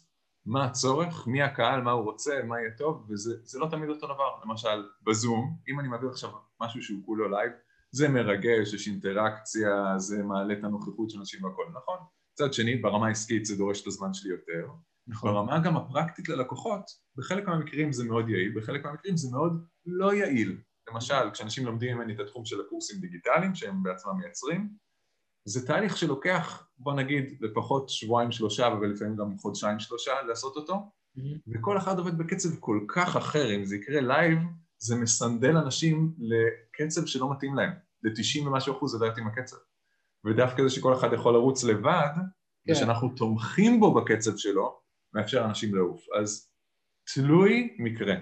מה הצורך, מי הקהל, מה הוא רוצה, מה יהיה טוב, וזה לא תמיד אותו דבר. למשל, בזום, אם אני מעביר עכשיו משהו שהוא כולו live, זה מרגש, יש אינטראקציה, זה מעלה את הנוכחות של אנשים והכל, נכון? מצד שני, ברמה העסקית זה דורש את הזמן שלי יותר. נכון. ברמה גם הפרקטית ללקוחות, בחלק מהמקרים זה מאוד יעיל, בחלק מהמקרים זה מאוד לא יעיל. למשל, כשאנשים לומדים ממני את התחום של הקורסים דיגיטליים שהם בעצמם מייצרים, זה תהליך שלוקח, בוא נגיד, לפחות שבועיים שלושה, ולפעמים גם חודשיים שלושה לעשות אותו, mm-hmm. וכל אחד עובד בקצב כל כך אחר, אם זה יקרה live, זה מסנדל אנשים לקצב שלא מתאים להם, ל-90 ומשהו אחוז זה לא יתאים הקצב. ודווקא זה שכל אחד יכול לרוץ לבד, כן. ושאנחנו תומכים בו בקצב שלו, מאפשר אנשים לעוף. אז תלוי מקרה.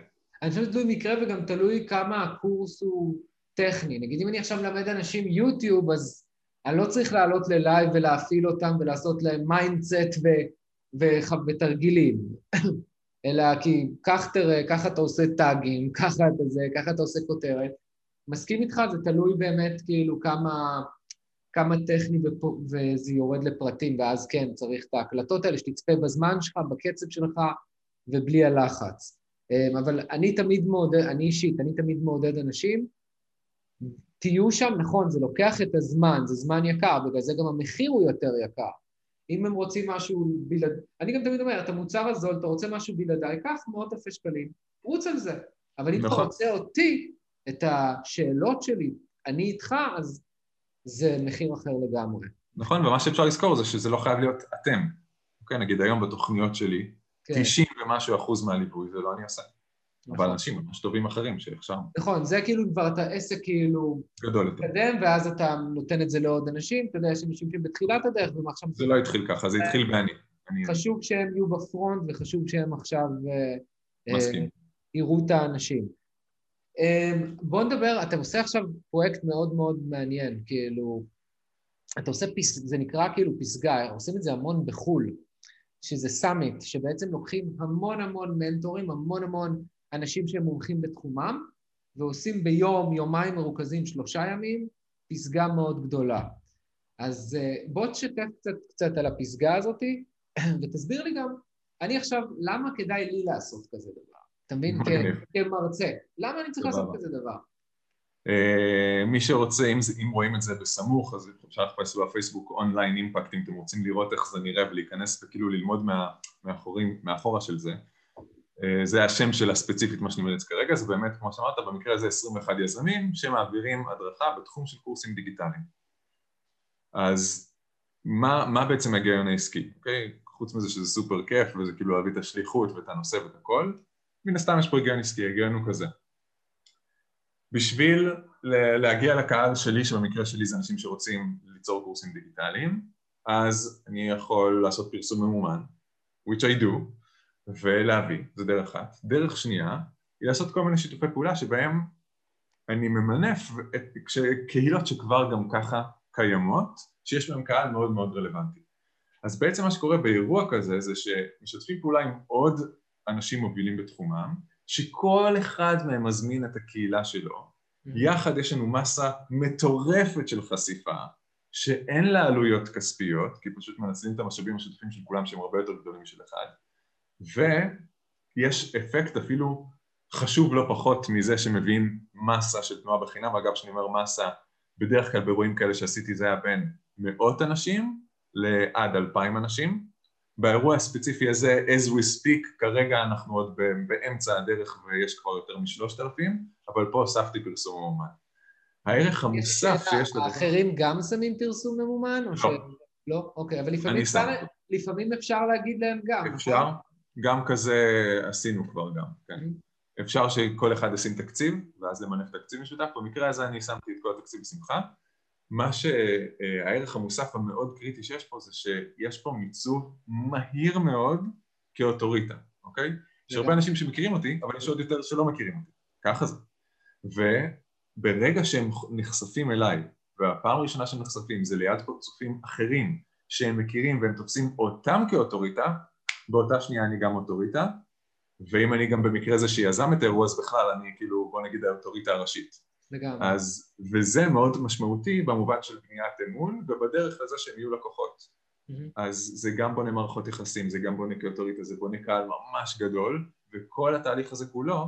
אני חושב שתלוי מקרה וגם תלוי כמה הקורס הוא טכני. נגיד אם אני עכשיו מלמד אנשים יוטיוב, אז אני לא צריך לעלות ללייב ולהפעיל אותם ולעשות להם mindset ותרגילים, אלא כי כך תראה, ככה אתה עושה טאגים, ככה אתה זה, ככה אתה עושה כותרת. מסכים איתך, זה תלוי באמת כאילו כמה, כמה טכני בפו, וזה יורד לפרטים, ואז כן, צריך את ההקלטות האלה, שתצפה בזמן שלך, בקצב שלך, ובלי הלחץ. אמ, אבל אני תמיד מעודד, אני אישית, אני תמיד מעודד אנשים תהיו שם, נכון, זה לוקח את הזמן, זה זמן יקר, בגלל זה גם המחיר הוא יותר יקר. אם הם רוצים משהו בלעדי, אני גם תמיד אומר, את המוצר הזול, אתה רוצה משהו בלעדיי, קח מאות אלפי שקלים, רוץ על זה. אבל אם נכון. אתה רוצה אותי, את השאלות שלי, אני איתך, אז זה מחיר אחר לגמרי. נכון, ומה שאפשר לזכור זה שזה לא חייב להיות אתם. אוקיי, נגיד היום בתוכניות שלי, כן. 90 ומשהו אחוז מהליווי זה לא אני עושה. אבל נכון. אנשים ממש טובים אחרים שהכשרנו. נכון, זה כאילו כבר אתה עסק כאילו... גדול יותר. קדם, ואז אתה נותן את זה לעוד אנשים, אתה יודע, יש אנשים שבתחילת הדרך, ומעכשיו... זה לא התחיל ככה, זה התחיל באני. חשוב שהם יהיו ב front, וחשוב שהם עכשיו... אה, מסכים. אה, יראו את האנשים. אה, בוא נדבר, אתה עושה עכשיו פרויקט מאוד מאוד מעניין, כאילו, אתה עושה, פס, זה נקרא כאילו פסגה, עושים את זה המון בחו"ל, שזה summit, שבעצם לוקחים המון המון מנטורים, המון המון אנשים שהם מומחים בתחומם, ועושים ביום, יומיים מרוכזים, שלושה ימים, פסגה מאוד גדולה. אז אה, בוא תשתף קצת, קצת על הפסגה הזאת, ותסביר לי גם, אני עכשיו, למה כדאי לי לעשות כזה דבר? אתה מבין? כמרצה, למה אני צריך לעשות כזה דבר? Uh, מי שרוצה, אם, אם רואים את זה בסמוך, אז אפשר לחפש בפייסבוק אונליין אימפקט, אם אתם רוצים לראות איך זה נראה ולהיכנס וכאילו ללמוד מה, מאחורים, מאחורה של זה. אה, זה השם של הספציפית מה שאני מריץ כרגע, זה באמת כמו שאמרת במקרה הזה 21 יזמים שמעבירים הדרכה בתחום של קורסים דיגיטליים. אז מה, מה בעצם ההיגיון העסקי? אוקיי? חוץ מזה שזה סופר כיף וזה כאילו להביא את השליחות ואת הנושא ואת הכל, מן הסתם יש פה היגיון עסקי, היגיון הוא כזה. בשביל להגיע לקהל שלי, שבמקרה שלי זה אנשים שרוצים ליצור קורסים דיגיטליים, אז אני יכול לעשות פרסום ממומן, which I do, ולהביא, זו דרך אחת. דרך שנייה, היא לעשות כל מיני שיתופי פעולה שבהם אני ממנף את קהילות שכבר גם ככה קיימות, שיש בהן קהל מאוד מאוד רלוונטי. אז בעצם מה שקורה באירוע כזה זה שמשתפים פעולה עם עוד אנשים מובילים בתחומם, שכל אחד מהם מזמין את הקהילה שלו, mm-hmm. יחד יש לנו מסה מטורפת של חשיפה, שאין לה עלויות כספיות, כי פשוט מנצלים את המשאבים המשותפים של כולם שהם הרבה יותר גדולים משל אחד, ויש אפקט אפילו חשוב לא פחות מזה שמבין מסה של תנועה בחינם, אגב כשאני אומר מסה, בדרך כלל באירועים כאלה שעשיתי זה היה בין מאות אנשים לעד אלפיים אנשים, באירוע הספציפי הזה, as we speak, כרגע אנחנו עוד באמצע הדרך ויש כבר יותר משלושת אלפים, אבל פה הוספתי פרסום ממומן. הערך המוסף שיש לדבר... האחרים גם שמים פרסום ממומן? לא. ש... לא? אוקיי, אבל לפעמים אפשר, לפעמים אפשר להגיד להם גם. נכון? אפשר, גם כזה עשינו כבר גם, כן. Mm-hmm. אפשר שכל אחד ישים תקציב, ואז למנף תקציב משותף, במקרה הזה אני שמתי את כל התקציב בשמחה. מה שהערך המוסף המאוד קריטי שיש פה זה שיש פה מיצוב מהיר מאוד כאוטוריטה, אוקיי? יש הרבה אנשים שמכירים אותי, אבל יש עוד יותר שלא מכירים אותי, ככה זה. וברגע שהם נחשפים אליי, והפעם הראשונה שהם נחשפים זה ליד פרצופים אחרים שהם מכירים והם תופסים אותם כאוטוריטה, באותה שנייה אני גם אוטוריטה, ואם אני גם במקרה הזה שיזם את האירוע אז בכלל אני כאילו בוא נגיד האוטוריטה הראשית. לגמרי. אז, וזה מאוד משמעותי במובן של בניית אמון ובדרך לזה שהם יהיו לקוחות. Mm-hmm. אז זה גם בונה מערכות יחסים, זה גם בונה כאוטוריטה, זה בונה קהל ממש גדול, וכל התהליך הזה כולו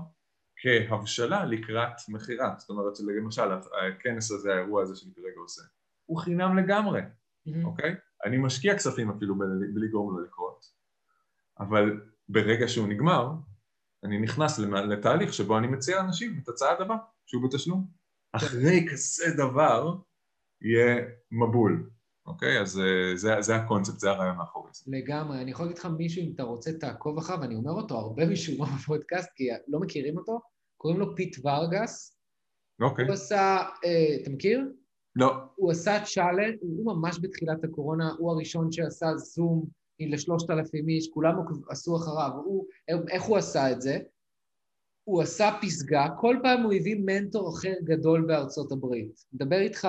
כהבשלה לקראת מכירה. זאת אומרת שלמשל הכנס הזה, האירוע הזה שאני כרגע עושה, הוא חינם לגמרי, mm-hmm. אוקיי? אני משקיע כספים אפילו בשביל לגרום לו לקרות, אבל ברגע שהוא נגמר, אני נכנס לתהליך שבו אני מציע לאנשים את הצעד הבא. שהוא בתשלום. אחרי כזה דבר יהיה מבול, אוקיי? אז אה, זה, זה הקונספט, זה הרעיון מאחורי זה. לגמרי. אני יכול להגיד לך מישהו, אם אתה רוצה, תעקוב אחריו, ואני אומר אותו הרבה משום מה בפודקאסט, כי לא מכירים אותו, קוראים לו פיט ורגס. אוקיי. הוא עשה, אה, אתה מכיר? לא. הוא עשה challenge, הוא ממש בתחילת הקורונה, הוא הראשון שעשה זום לשלושת אלפים איש, כולם עשו אחריו. הוא, איך הוא עשה את זה? הוא עשה פסגה, כל פעם הוא הביא מנטור אחר גדול בארצות הברית. מדבר איתך,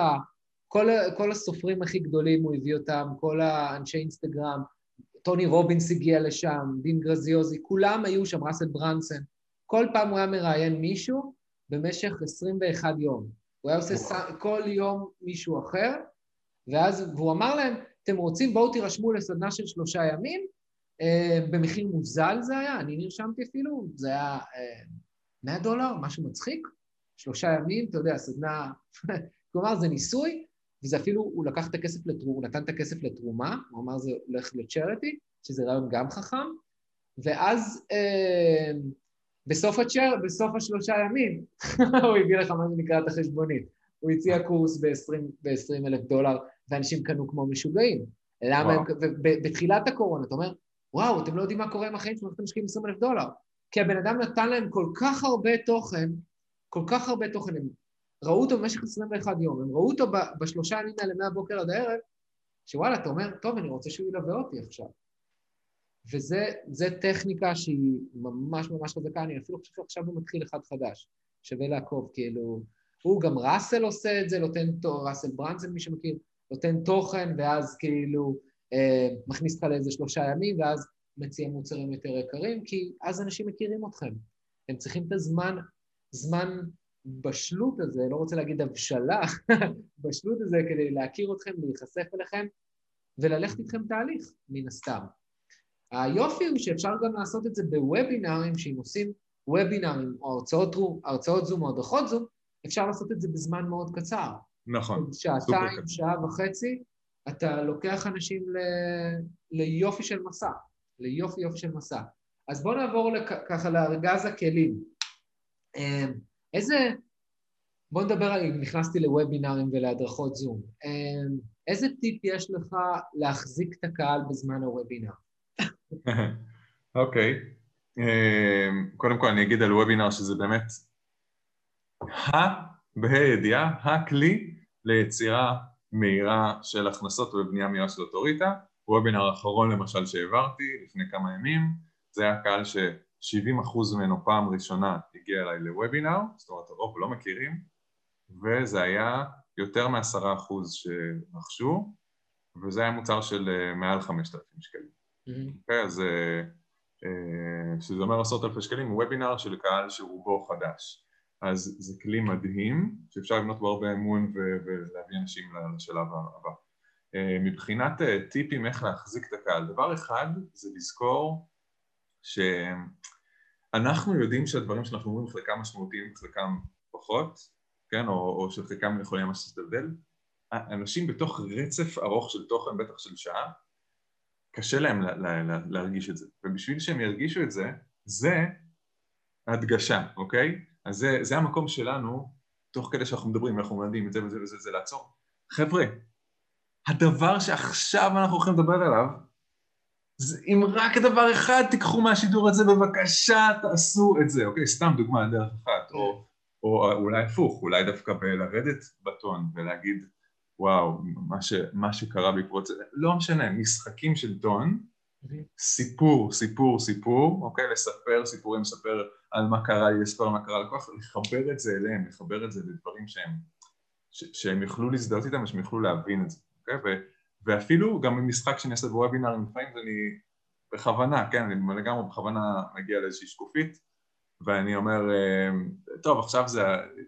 כל, כל הסופרים הכי גדולים הוא הביא אותם, כל האנשי אינסטגרם, טוני רובינס הגיע לשם, דין גרזיוזי, כולם היו שם, ראסל ברנסון. כל פעם הוא היה מראיין מישהו במשך 21 יום. הוא היה עושה ס... כל יום מישהו אחר, ואז, והוא אמר להם, אתם רוצים, בואו תירשמו לסדנה של שלושה ימים, אה, במחיר מוזל זה היה, אני נרשמתי אפילו, זה היה אה, 100 דולר, משהו מצחיק, שלושה ימים, אתה יודע, סדנה, כלומר זה ניסוי, וזה אפילו, הוא לקח את הכסף לתרומה, הוא נתן את הכסף לתרומה, הוא אמר זה הולך לצ'רטי, שזה רעיון גם חכם, ואז אה, בסוף, הצ'ר, בסוף השלושה ימים הוא הביא לך מה שנקרא את החשבונית. הוא הציע קורס ב-20 אלף דולר, ואנשים קנו כמו משוגעים. למה הם... בתחילת הקורונה, אתה אומר, וואו, אתם לא יודעים מה קורה עם החיים שלכם, אתם משקיעים 20 אלף דולר. כי הבן אדם נתן להם כל כך הרבה תוכן, כל כך הרבה תוכן, הם ראו אותו במשך 21 יום, הם ראו אותו בשלושה ימים האלה מהבוקר עד הערב, שוואלה, אתה אומר, טוב, אני רוצה שהוא ילווה אותי עכשיו. וזה טכניקה שהיא ממש ממש חזקה, אני אפילו חושב שעכשיו הוא מתחיל אחד חדש, שווה לעקוב, כאילו, הוא גם ראסל עושה את זה, נותן, ראסל ברנסן, מי שמכיר, נותן תוכן, ואז כאילו אה, מכניס אותך לאיזה שלושה ימים, ואז מציע מוצרים יותר יקרים, כי אז אנשים מכירים אתכם. הם צריכים את הזמן, זמן בשלות הזה, לא רוצה להגיד הבשלה, בשלות הזה כדי להכיר אתכם, להיחשף אליכם וללכת איתכם תהליך, מן הסתם. היופי הוא שאפשר גם לעשות את זה בוובינארים, שאם עושים וובינארים או הרצאות, הרצאות זום או הדרכות זום, אפשר לעשות את זה בזמן מאוד קצר. נכון. שעתיים, שעה וחצי, אתה לוקח אנשים ל... ליופי של מסע. ליופי יופי של מסע. אז בואו נעבור לכ, ככה לארגז הכלים. אמ, איזה... בואו נדבר על אם נכנסתי לוובינארים ולהדרכות זום. אמ, איזה טיפ יש לך להחזיק את הקהל בזמן הוובינאר? אוקיי. אמ, קודם כל אני אגיד על וובינר שזה באמת ה, בה"א הידיעה, הכלי ליצירה מהירה של הכנסות ובנייה מהירה של אוטוריטה. וובינר האחרון למשל שהעברתי לפני כמה ימים, זה היה קהל ש-70% ממנו פעם ראשונה הגיע אליי לוובינר, זאת אומרת הרוב לא מכירים, וזה היה יותר מעשרה אחוז שרכשו, וזה היה מוצר של אה, מעל 5,000 שקלים. Mm-hmm. Okay, אז אה, אה, שזה אומר עשרות אלפי שקלים, הוא וובינר של קהל שרובו חדש. אז זה כלי מדהים, שאפשר לבנות בו הרבה אמון ולהביא אנשים לשלב הבא. מבחינת טיפים איך להחזיק את הקהל, דבר אחד זה לזכור שאנחנו יודעים שהדברים שאנחנו אומרים חלקם משמעותיים וחלקם פחות, כן, או, או שחלקם יכולים ממש להסתדל, אנשים בתוך רצף ארוך של תוכן, בטח של שעה, קשה להם לה, לה, לה, להרגיש את זה, ובשביל שהם ירגישו את זה, זה הדגשה, אוקיי? אז זה, זה המקום שלנו, תוך כדי שאנחנו מדברים, אנחנו מלמדים את זה וזה וזה, זה לעצור. חבר'ה, הדבר שעכשיו אנחנו הולכים לדבר עליו, זה אם רק דבר אחד תיקחו מהשידור הזה, בבקשה תעשו את זה, אוקיי? סתם דוגמה, דרך אחת, או, או אולי הפוך, אולי דווקא בלרדת בטון ולהגיד, וואו, מה, ש, מה שקרה בעקבות זה, לא משנה, משחקים של טון, סיפור, סיפור, סיפור, אוקיי? לספר סיפורים, לספר על מה קרה לי, לספר מה קרה לכוח, לחבר את זה אליהם, לחבר את זה לדברים שהם, ש, שהם יוכלו להזדהות איתם ושהם יוכלו להבין את זה, אוקיי? ו, ואפילו גם במשחק שאני עושה בוובינארים, לפעמים אני בכוונה, כן, אני לגמרי בכוונה מגיע לאיזושהי שקופית, ואני אומר, אה, טוב, עכשיו זה,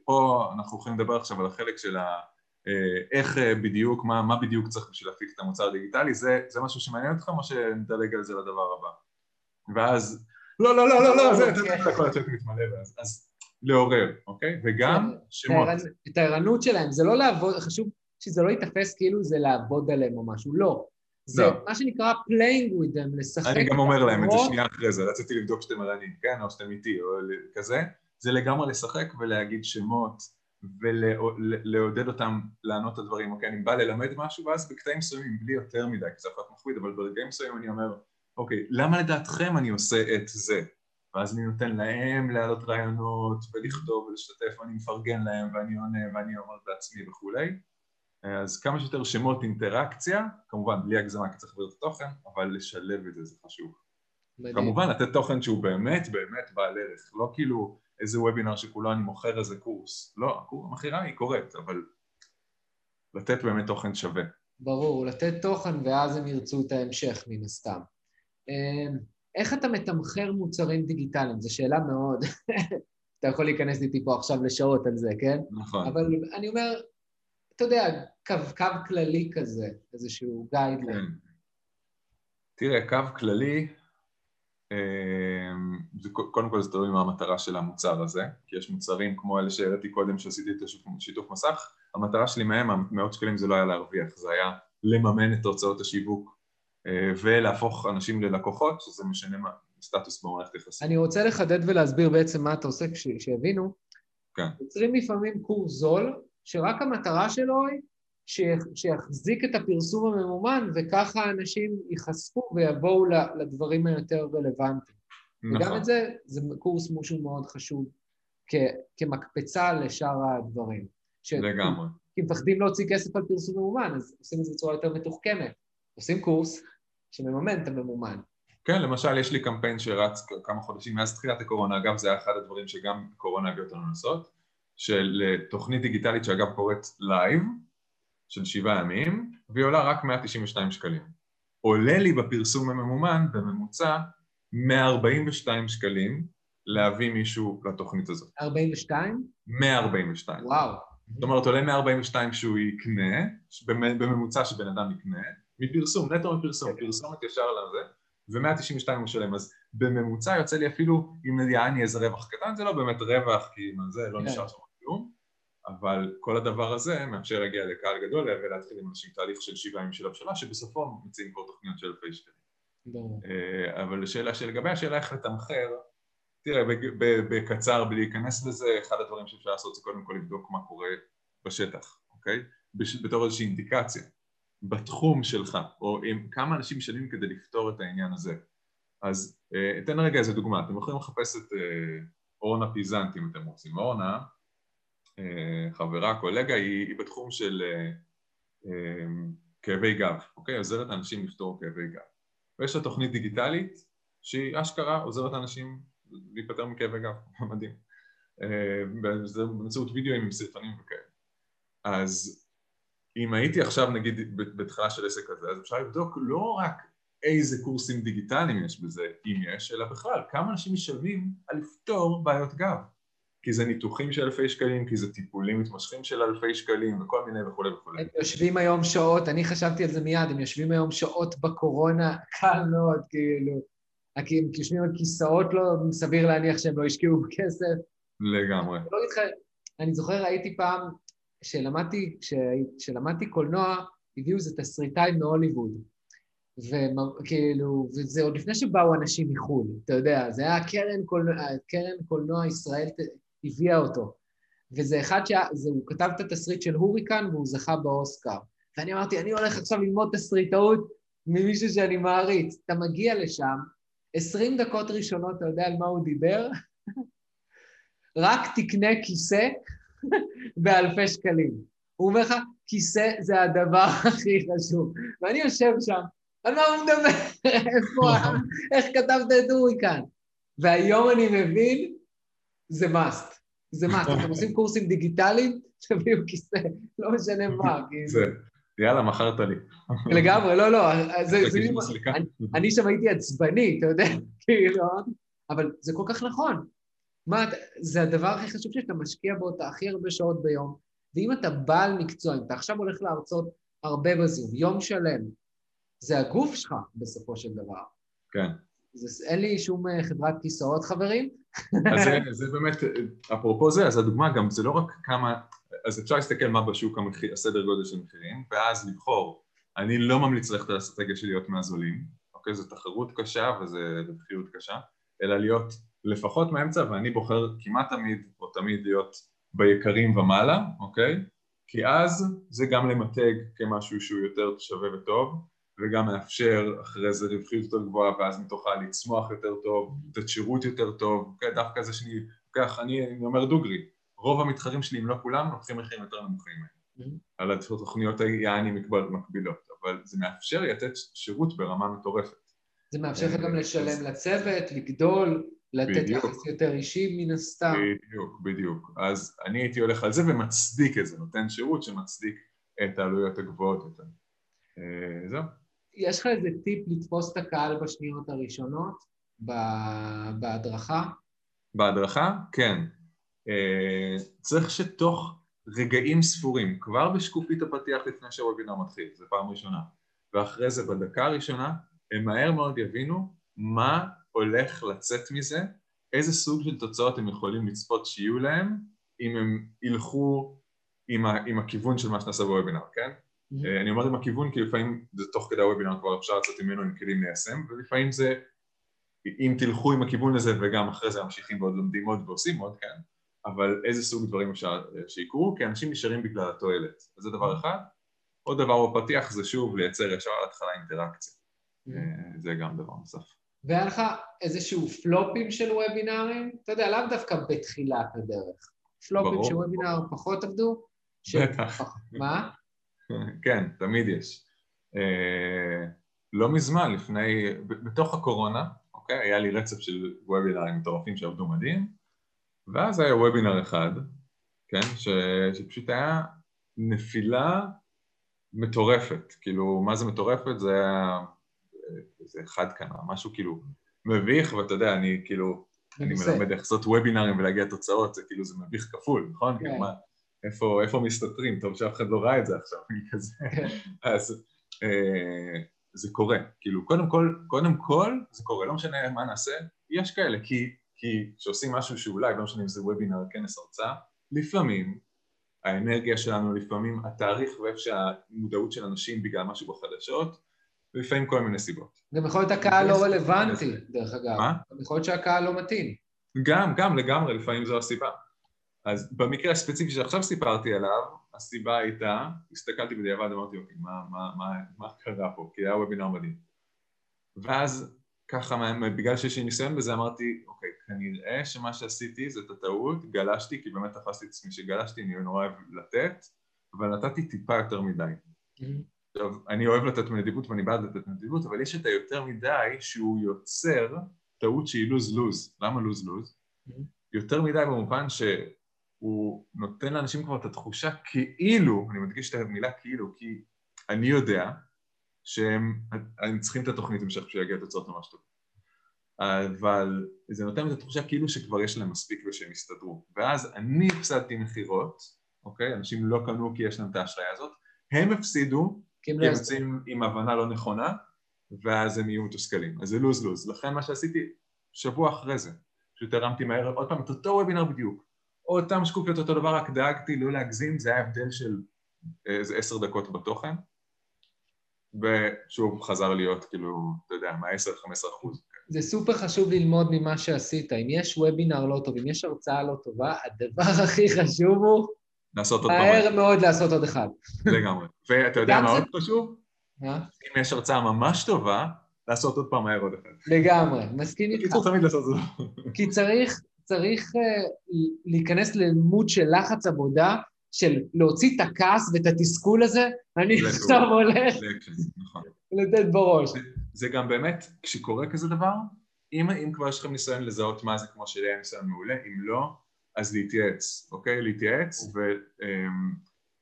פה אנחנו הולכים לדבר עכשיו על החלק של ה... אה, איך אה, בדיוק, מה, מה בדיוק צריך בשביל להפיק את המוצר הדיגיטלי, זה, זה משהו שמעניין אתכם או שנדלג על זה לדבר הבא? ואז, לא, לא, לא, לא, לא, זה, זה הכל הצ'ק מתמלא, ואז, אז לעורר, אוקיי? וגם כן, שמות. את הערנות שלהם, זה לא לעבוד, חשוב שזה לא ייתפס כאילו זה לעבוד עליהם או משהו, לא. זה לא. מה שנקרא playing with them, לשחק. אני גם אומר להם את זה שנייה אחרי זה, רציתי לבדוק שאתם ערניים, כן? או שאתם איתי, או כזה. זה לגמרי לשחק ולהגיד שמות, ולעודד אותם לענות את הדברים, אוקיי, אני בא ללמד משהו ואז בקטעים מסוימים, בלי יותר מדי, כי זה להיות מכביד, אבל ברגעים מסוימים אני אומר, אוקיי, למה לדעתכם אני עושה את זה? ואז אני נותן להם להעלות רעיונות ולכתוב ולהשתתף ואני מפרגן להם ואני עונה ואני אומר בעצמי וכולי אז כמה שיותר שמות אינטראקציה, כמובן בלי הגזמה כי צריך לבוא את התוכן, אבל לשלב את זה זה חשוב. מדהים. כמובן לתת תוכן שהוא באמת באמת בעל ערך, לא כאילו איזה וובינר שכולו אני מוכר איזה קורס. לא, המכירה היא קורית, אבל לתת באמת תוכן שווה. ברור, לתת תוכן ואז הם ירצו את ההמשך מן הסתם. אמ, איך אתה מתמחר מוצרים דיגיטליים? זו שאלה מאוד... אתה יכול להיכנס איתי פה עכשיו לשעות על זה, כן? נכון. אבל אני אומר, אתה יודע, קו, קו כללי כזה, איזשהו גיידליין. כן. תראה, קו כללי, קודם כל זה תלוי מה המטרה של המוצר הזה, כי יש מוצרים כמו אלה שהראיתי קודם שעשיתי את השיתוף מסך, המטרה שלי מהם, מאות שקלים זה לא היה להרוויח, זה היה לממן את הוצאות השיווק אה, ולהפוך אנשים ללקוחות, שזה משנה מה, סטטוס במערכת יחסים. אני רוצה לחדד ולהסביר בעצם מה אתה עושה, שיבינו. כן. יוצרים לפעמים קורס זול, שרק המטרה שלו היא שיחזיק את הפרסום הממומן, וככה אנשים ייחשפו ויבואו לדברים היותר רלוונטיים. נכון. וגם את זה, זה קורס משהו מאוד חשוב כ- כמקפצה לשאר הדברים. ש- לגמרי. כי מפחדים להוציא כסף על פרסום ממומן, אז עושים את זה בצורה יותר מתוחכמת. עושים קורס שמממן את הממומן. כן, למשל יש לי קמפיין שרץ כמה חודשים מאז תחילת הקורונה, אגב זה היה אחד הדברים שגם קורונה הביאה אותנו לעשות, של תוכנית דיגיטלית שאגב קורית לייב, של שבעה ימים, והיא עולה רק 192 שקלים. עולה לי בפרסום הממומן בממוצע 142 שקלים להביא מישהו לתוכנית הזאת. 42? 142. וואו. זאת אומרת, עולה 142 שהוא יקנה, בממוצע שבן אדם יקנה, מפרסום, נטו מפרסום, כן. פרסומת ישר לזה, ו-192 הוא משלם, אז בממוצע יוצא לי אפילו, אם יעני איזה רווח קטן, זה לא באמת רווח, כי מה זה, לא כן. נשאר שם כלום, אבל כל הדבר הזה מאפשר להגיע לקהל גדול ולהתחיל עם איזשהו תהליך של שבעה ימים של הבשלה שבסופו מציעים כבר תוכניות של אלפי שקלים. אה, אבל השאלה שלגבי השאלה איך לתמחר, תראה, בקצר בלי להיכנס לזה, אחד הדברים שאפשר לעשות זה קודם כל לבדוק מה קורה בשטח, אוקיי? בתור איזושהי אינדיקציה. בתחום שלך, או עם כמה אנשים משלמים כדי לפתור את העניין הזה. אז אה, אתן רגע איזה דוגמה, אתם יכולים לחפש את אה, אורנה פיזנט אם אתם רוצים. אורנה, חברה, קולגה, היא, היא בתחום של כאבי גב, אוקיי? עוזרת לאנשים לפתור כאבי גב. ויש לה תוכנית דיגיטלית שהיא אשכרה עוזרת לאנשים להיפטר מכאבי גב, מדהים. זה באמצעות וידאו עם סרטונים וכאלה. אז אם הייתי עכשיו נגיד בתחילה של עסק כזה, אז אפשר לבדוק לא רק איזה קורסים דיגיטליים יש בזה, אם יש, אלא בכלל, כמה אנשים משלמים על לפתור בעיות גב. כי זה ניתוחים של אלפי שקלים, כי זה טיפולים מתמשכים של אלפי שקלים, וכל מיני וכולי וכולי. הם יושבים היום שעות, אני חשבתי על זה מיד, הם יושבים היום שעות בקורונה, קל מאוד, כאילו. הם יושבים על כיסאות לא, סביר להניח שהם לא השקיעו בכסף. לגמרי. לא אני זוכר, הייתי פעם, כשלמדתי, כשלמדתי קולנוע, הביאו איזה תסריטאי מהוליווד. וכאילו, וזה עוד לפני שבאו אנשים מחו"ל, אתה יודע, זה היה קרן קולנוע, קרן קולנוע ישראל הביאה אותו. וזה אחד שהוא כתב את התסריט של הוריקן והוא זכה באוסקר. ואני אמרתי, אני הולך עכשיו ללמוד תסריטאות ממישהו שאני מעריץ. אתה מגיע לשם, עשרים דקות ראשונות, אתה יודע על מה הוא דיבר? רק תקנה כיסא באלפי שקלים. הוא אומר לך, כיסא זה הדבר הכי חשוב. ואני יושב שם, על מה הוא מדבר? איפה, איך כתבת את הוריקן? והיום אני מבין, זה מאסט. זה מאסט. אתם עושים קורסים דיגיטליים, תביאו כיסא, לא משנה מה. יאללה, מכרת לי. לגמרי, לא, לא, אני שם הייתי עצבני, אתה יודע, כאילו, אבל זה כל כך נכון. מה, זה הדבר הכי חשוב שאתה משקיע בו את הכי הרבה שעות ביום, ואם אתה בעל מקצוע, אם אתה עכשיו הולך להרצות הרבה בזום, יום שלם, זה הגוף שלך בסופו של דבר. כן. זה, אין לי שום אה, חברת כיסאות, חברים. אז זה, זה באמת, אפרופו זה, אז הדוגמה גם, זה לא רק כמה, אז אפשר להסתכל מה בשוק המחיר, הסדר גודל של מחירים, ואז לבחור. אני לא ממליץ ללכת על האסטרטגיה של להיות מהזולים, אוקיי? זו תחרות קשה וזו רווחיות קשה, אלא להיות לפחות מהאמצע, ואני בוחר כמעט תמיד, או תמיד להיות ביקרים ומעלה, אוקיי? כי אז זה גם למתג כמשהו שהוא יותר שווה וטוב, וגם מאפשר אחרי זה רווחיות יותר גבוהה ואז מתוכה לצמוח יותר טוב, לתת שירות יותר טוב, אוקיי? דווקא זה שאני לוקח, אני, אני אומר דוגרי, רוב המתחרים שלי, אם לא כולם, לוקחים מחירים יותר נמוכים mm-hmm. על התוכניות היעני מקבילות, אבל זה מאפשר לתת שירות ברמה מטורפת. זה מאפשר לך גם לשלם לצוות, לגדול, לתת יחס יותר אישי מן הסתם. בדיוק, בדיוק. אז אני הייתי הולך על זה ומצדיק את זה, נותן שירות שמצדיק את העלויות הגבוהות יותר. אה, זהו. יש לך איזה טיפ לתפוס את הקהל בשניות הראשונות בהדרכה? בהדרכה? כן. אה, צריך שתוך רגעים ספורים, כבר בשקופית הפתיח לפני שהוובינר מתחיל, זו פעם ראשונה, ואחרי זה בדקה הראשונה, הם מהר מאוד יבינו מה הולך לצאת מזה, איזה סוג של תוצאות הם יכולים לצפות שיהיו להם אם הם ילכו עם, ה, עם הכיוון של מה שנעשה בוובינר, כן? Mm-hmm. אני אומר עם הכיוון כי לפעמים זה תוך כדי הוובינר כבר אפשר לצאת ממנו עם כלים ליישם ולפעמים זה אם תלכו עם הכיוון הזה וגם אחרי זה ממשיכים ועוד לומדים עוד ועושים עוד, כן אבל איזה סוג דברים אפשר אה, שיקרו כי אנשים נשארים בגלל התועלת אז זה דבר אחד עוד דבר בפתיח זה שוב לייצר ישר על התחלה אינטראקציה mm-hmm. זה גם דבר נוסף והיה לך איזשהו פלופים של וובינארים? אתה יודע, לאו דווקא בתחילת הדרך. פלופים של וובינאר פחות עבדו? בטח. מה? כן, תמיד יש. אה, לא מזמן, לפני, בתוך הקורונה, אוקיי, היה לי רצף של וובינרים מטורפים שעבדו מדהים, ואז היה וובינר אחד, כן, ש, שפשוט היה נפילה מטורפת, כאילו, מה זה מטורפת? זה היה איזה אחד כאן, משהו כאילו מביך, ואתה יודע, אני כאילו, אני מלמד איך לעשות וובינרים ולהגיע לתוצאות, זה כאילו, זה מביך כפול, נכון? כאילו, מה, איפה, איפה מסתתרים? טוב שאף אחד לא ראה את זה עכשיו, כזה. כן. אז אה, זה קורה, כאילו, קודם כל, קודם כל זה קורה, לא משנה מה נעשה, יש כאלה, כי, כי כשעושים משהו שאולי, לא משנה אם זה וובינר, כנס הרצאה, לפעמים האנרגיה שלנו, לפעמים התאריך ואיפה שהמודעות של אנשים בגלל משהו בחדשות, ולפעמים כל מיני סיבות. גם יכול להיות הקהל לא רלוונטי, דרך אגב. מה? יכול להיות שהקהל לא מתאים. גם, גם לגמרי, לפעמים זו הסיבה. אז במקרה הספציפי שעכשיו סיפרתי עליו, הסיבה הייתה, הסתכלתי בדיעבד, אמרתי, אוקיי, מה, מה, מה, מה קרה פה? כי היה וובינר מדהים. ואז ככה, בגלל שיש לי ניסיון בזה, אמרתי, אוקיי, כנראה שמה שעשיתי זאת הטעות, גלשתי, כי באמת תפסתי את עצמי שגלשתי, אני נורא אוהב לתת, אבל נתתי טיפה יותר מדי. עכשיו, אני אוהב לתת מנדיבות ואני בעד לתת מנדיבות, אבל יש את היותר מדי שהוא יוצר טעות שהיא לוז-לוז. למה לוז-לוז? יותר מדי במובן שהוא נותן לאנשים כבר את התחושה כאילו, אני מדגיש את המילה כאילו, כי אני יודע שהם צריכים את התוכנית המשך בשביל להגיע לתוצאות ממש טובות. אבל זה נותן את התחושה כאילו שכבר יש להם מספיק ושהם יסתדרו. ואז אני הפסדתי מכירות, אוקיי? אנשים לא קנו כי יש להם את האשליה הזאת, הם הפסידו כי הם יוצאים עם הבנה לא נכונה, ואז הם יהיו מתוסכלים. אז זה לוז-לוז. לכן מה שעשיתי, שבוע אחרי זה, פשוט הרמתי מהר עוד פעם את אותו וובינר בדיוק. אותם שקופיות אותו דבר, רק דאגתי לא להגזים, זה היה הבדל של איזה עשר דקות בתוכן. ושוב חזר להיות כאילו, אתה יודע, מה-10-15 אחוז. זה סופר חשוב ללמוד ממה שעשית. אם יש וובינר לא טוב, אם יש הרצאה לא טובה, הדבר הכי חשוב הוא... לעשות עוד פעם. מהר מאוד לעשות עוד אחד. לגמרי. ואתה יודע מה עוד חשוב? מה? אם יש הרצאה ממש טובה, לעשות עוד פעם מהר עוד אחד. לגמרי, מסכים איתך. בקיצור, תמיד לעשות את זה. כי צריך, צריך uh, להיכנס ללימוד של לחץ עבודה, של להוציא את הכעס ואת התסכול הזה, אני עכשיו הולך נכון. לתת בראש. זה גם באמת, כשקורה כזה דבר, אם, אם כבר יש לכם ניסיון לזהות מה זה כמו שלי היה ניסיון מעולה, אם לא, אז להתייעץ, אוקיי? להתייעץ, ו, um,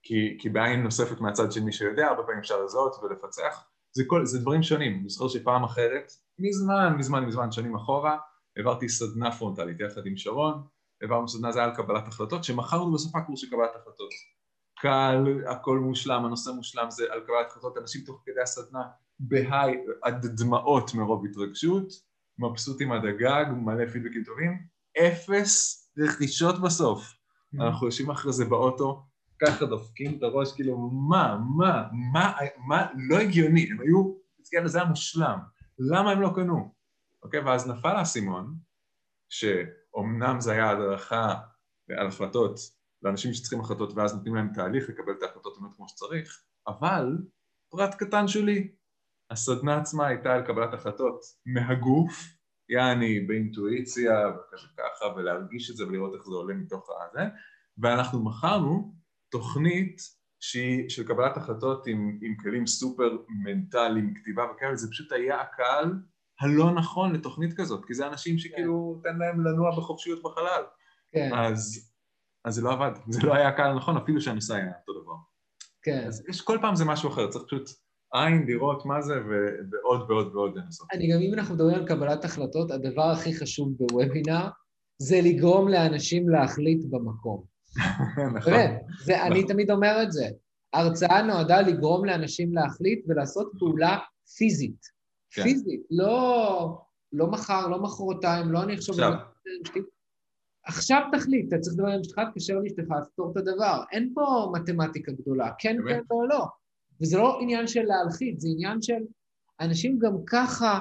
כי, כי בעין נוספת מהצד של מי שיודע, הרבה פעמים אפשר לזהות ולפצח, זה, כל, זה דברים שונים, אני זוכר שפעם אחרת, מזמן, מזמן, מזמן, שנים אחורה, העברתי סדנה פרונטלית יחד עם שרון, העברנו סדנה, זה היה על קבלת החלטות, שמכרנו בסוף הקורס של קבלת החלטות. קל, הכל מושלם, הנושא מושלם, זה על קבלת החלטות, אנשים תוך כדי הסדנה בהיי, עד דמעות מרוב התרגשות, מבסוטים עד הגג, מלא פידבקים טובים, אפס רכישות בסוף. Mm. אנחנו יושבים אחרי זה באוטו, ככה דופקים את הראש, כאילו, מה, מה, מה, מה, לא הגיוני, הם היו, זה היה מושלם, למה הם לא קנו? אוקיי, ואז נפל האסימון, שאומנם זה היה הדרכה על החלטות לאנשים שצריכים החלטות ואז נותנים להם תהליך לקבל את ההחלטות באמת כמו שצריך, אבל פרט קטן שלי, הסדנה עצמה הייתה על קבלת החלטות מהגוף, יעני באינטואיציה וכזה ככה ולהרגיש את זה ולראות איך זה עולה מתוך הזה ואנחנו מכרנו תוכנית שהיא של קבלת החלטות עם, עם כלים סופר מנטליים, כתיבה וכאלה, זה פשוט היה הקהל הלא נכון לתוכנית כזאת, כי זה אנשים שכאילו כן. תן להם לנוע בחופשיות בחלל. כן. אז, אז זה לא עבד, זה לא היה הקהל הנכון, אפילו שהנושא היה אותו דבר. כן. אז יש, כל פעם זה משהו אחר, צריך פשוט עין, לראות מה זה, ו- ועוד ועוד ועוד לנסות. אני גם, אם אנחנו מדברים על קבלת החלטות, הדבר הכי חשוב בוובינר זה לגרום לאנשים להחליט במקום. נכון. באמת, זה, אני נכון. תמיד אומר את זה. הרצאה נועדה לגרום לאנשים להחליט ולעשות פעולה פיזית. כן. פיזית, לא, לא מחר, לא מחרתיים, לא אני עכשיו... עכשיו. עכשיו תחליט, אתה צריך לדבר עם אשתך, תקשר לאשתך, תפתור את הדבר. אין פה מתמטיקה גדולה, כן? כן או לא. וזה לא עניין של להלחיץ, זה עניין של אנשים גם ככה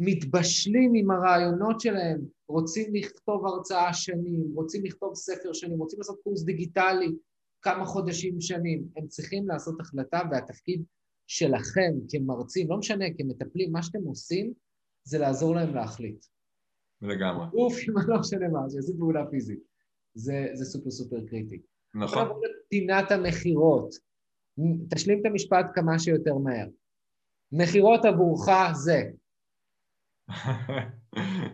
מתבשלים עם הרעיונות שלהם, רוצים לכתוב הרצאה שנים, רוצים לכתוב ספר שנים, רוצים לעשות קורס דיגיטלי כמה חודשים שנים. הם צריכים לעשות החלטה, והתפקיד שלכם כמרצים, לא משנה, כמטפלים, מה שאתם עושים, זה לעזור להם להחליט. לגמרי. אוף, לא משנה מה, שיעשו פעולה פיזית. זה, זה סופר סופר קריטי. נכון. פינת המכירות. תשלים את המשפט כמה שיותר מהר. מכירות עבורך זה.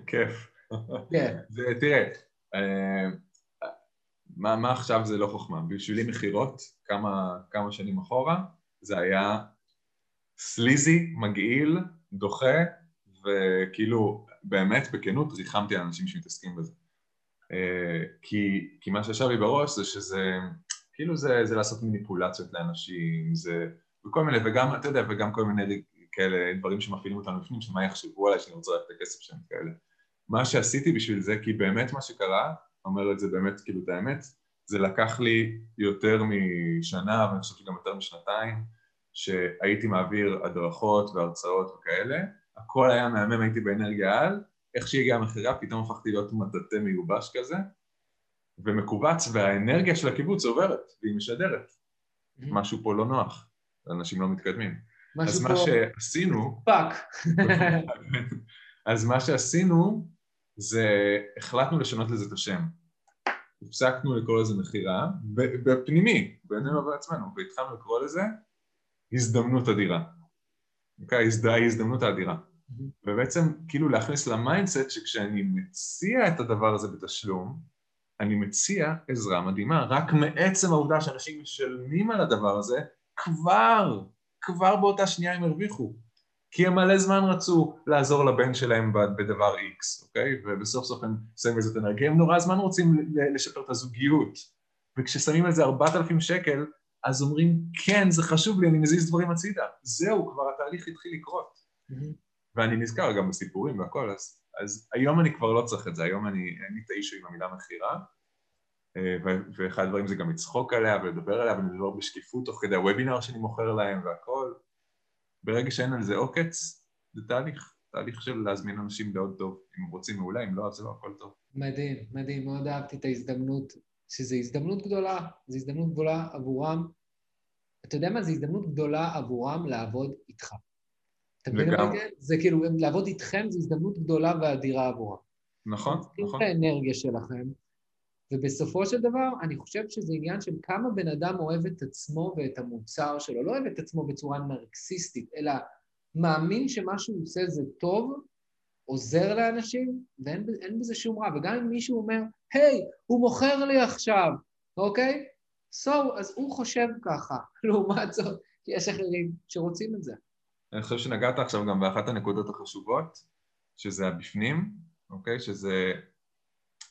כיף. כן. זה, תראה, אה, מה, מה עכשיו זה לא חוכמה? בשבילי מכירות, כמה, כמה שנים אחורה, זה היה סליזי, מגעיל, דוחה, וכאילו, באמת, בכנות, ריחמתי על אנשים שמתעסקים בזה. אה, כי, כי מה שישב לי בראש זה שזה, כאילו זה, זה לעשות מניפולציות לאנשים, זה, וכל מיני, וגם, אתה יודע, וגם כל מיני כאלה דברים שמפעילים אותנו בפנים, שמה יחשבו עליי שאני רוצה לקחת את הכסף שלהם כאלה. מה שעשיתי בשביל זה, כי באמת מה שקרה, אומר את זה באמת כאילו את האמת, זה לקח לי יותר משנה, ואני חושב שגם יותר משנתיים, שהייתי מעביר הדרכות והרצאות וכאלה, הכל היה מהמם, הייתי באנרגיה על, איך שהגיעה המכירה פתאום הפכתי להיות מטאטא מיובש כזה, ומכווץ, והאנרגיה של הקיבוץ עוברת, והיא משדרת. Mm-hmm. משהו פה לא נוח, אנשים לא מתקדמים. אז מה שעשינו... fuck. אז מה שעשינו זה החלטנו לשנות לזה את השם. הפסקנו לקרוא לזה מכירה, בפנימי, בינינו ובעצמנו, והתחלנו לקרוא לזה הזדמנות אדירה. אוקיי? ההזדמנות האדירה. Mm-hmm. ובעצם כאילו להכניס ל mindset שכשאני מציע את הדבר הזה בתשלום, אני מציע עזרה מדהימה. רק מעצם העובדה שאנשים משלמים על הדבר הזה, כבר, כבר באותה שנייה הם הרוויחו. כי הם מלא זמן רצו לעזור לבן שלהם בדבר X, אוקיי? ובסוף סוף הם שמים את זה אנרגיה, הם נורא זמן רוצים לשפר את הזוגיות. וכששמים על זה ארבעת אלפים שקל, אז אומרים, כן, זה חשוב לי, אני מזיז דברים הצידה. זהו, כבר התהליך התחיל לקרות. Mm-hmm. ואני נזכר גם בסיפורים והכל, אז, אז היום אני כבר לא צריך את זה, היום אני, אין לי את האישו עם המילה מכירה, אה, ואחד הדברים זה גם לצחוק עליה ולדבר עליה ולדבר בשקיפות תוך כדי הוובינר שאני מוכר להם והכל. ברגע שאין על זה עוקץ, זה תהליך, תהליך של להזמין אנשים לעוד טוב. אם רוצים מעולה, אם לא, אז לא, הכל טוב. מדהים, מדהים, מאוד אהבתי את ההזדמנות, שזו הזדמנות גדולה, זו הזדמנות גדולה עבורם. אתה יודע מה? זו הזדמנות גדולה עבורם לעבוד איתך. אתה מבין מה זה? זה כאילו, לעבוד איתכם זו הזדמנות גדולה ואדירה עבורם. נכון, נכון. את האנרגיה שלכם, ובסופו של דבר, אני חושב שזה עניין של כמה בן אדם אוהב את עצמו ואת המוצר שלו. לא אוהב את עצמו בצורה נרקסיסטית, אלא מאמין שמה שהוא עושה זה טוב, עוזר לאנשים, ואין בזה שום רע. וגם אם מישהו אומר, היי, הוא מוכר לי עכשיו, אוקיי? So, אז הוא חושב ככה. לעומת זאת, יש אחרים שרוצים את זה. אני חושב שנגעת עכשיו גם באחת הנקודות החשובות, שזה הבפנים, אוקיי? שזה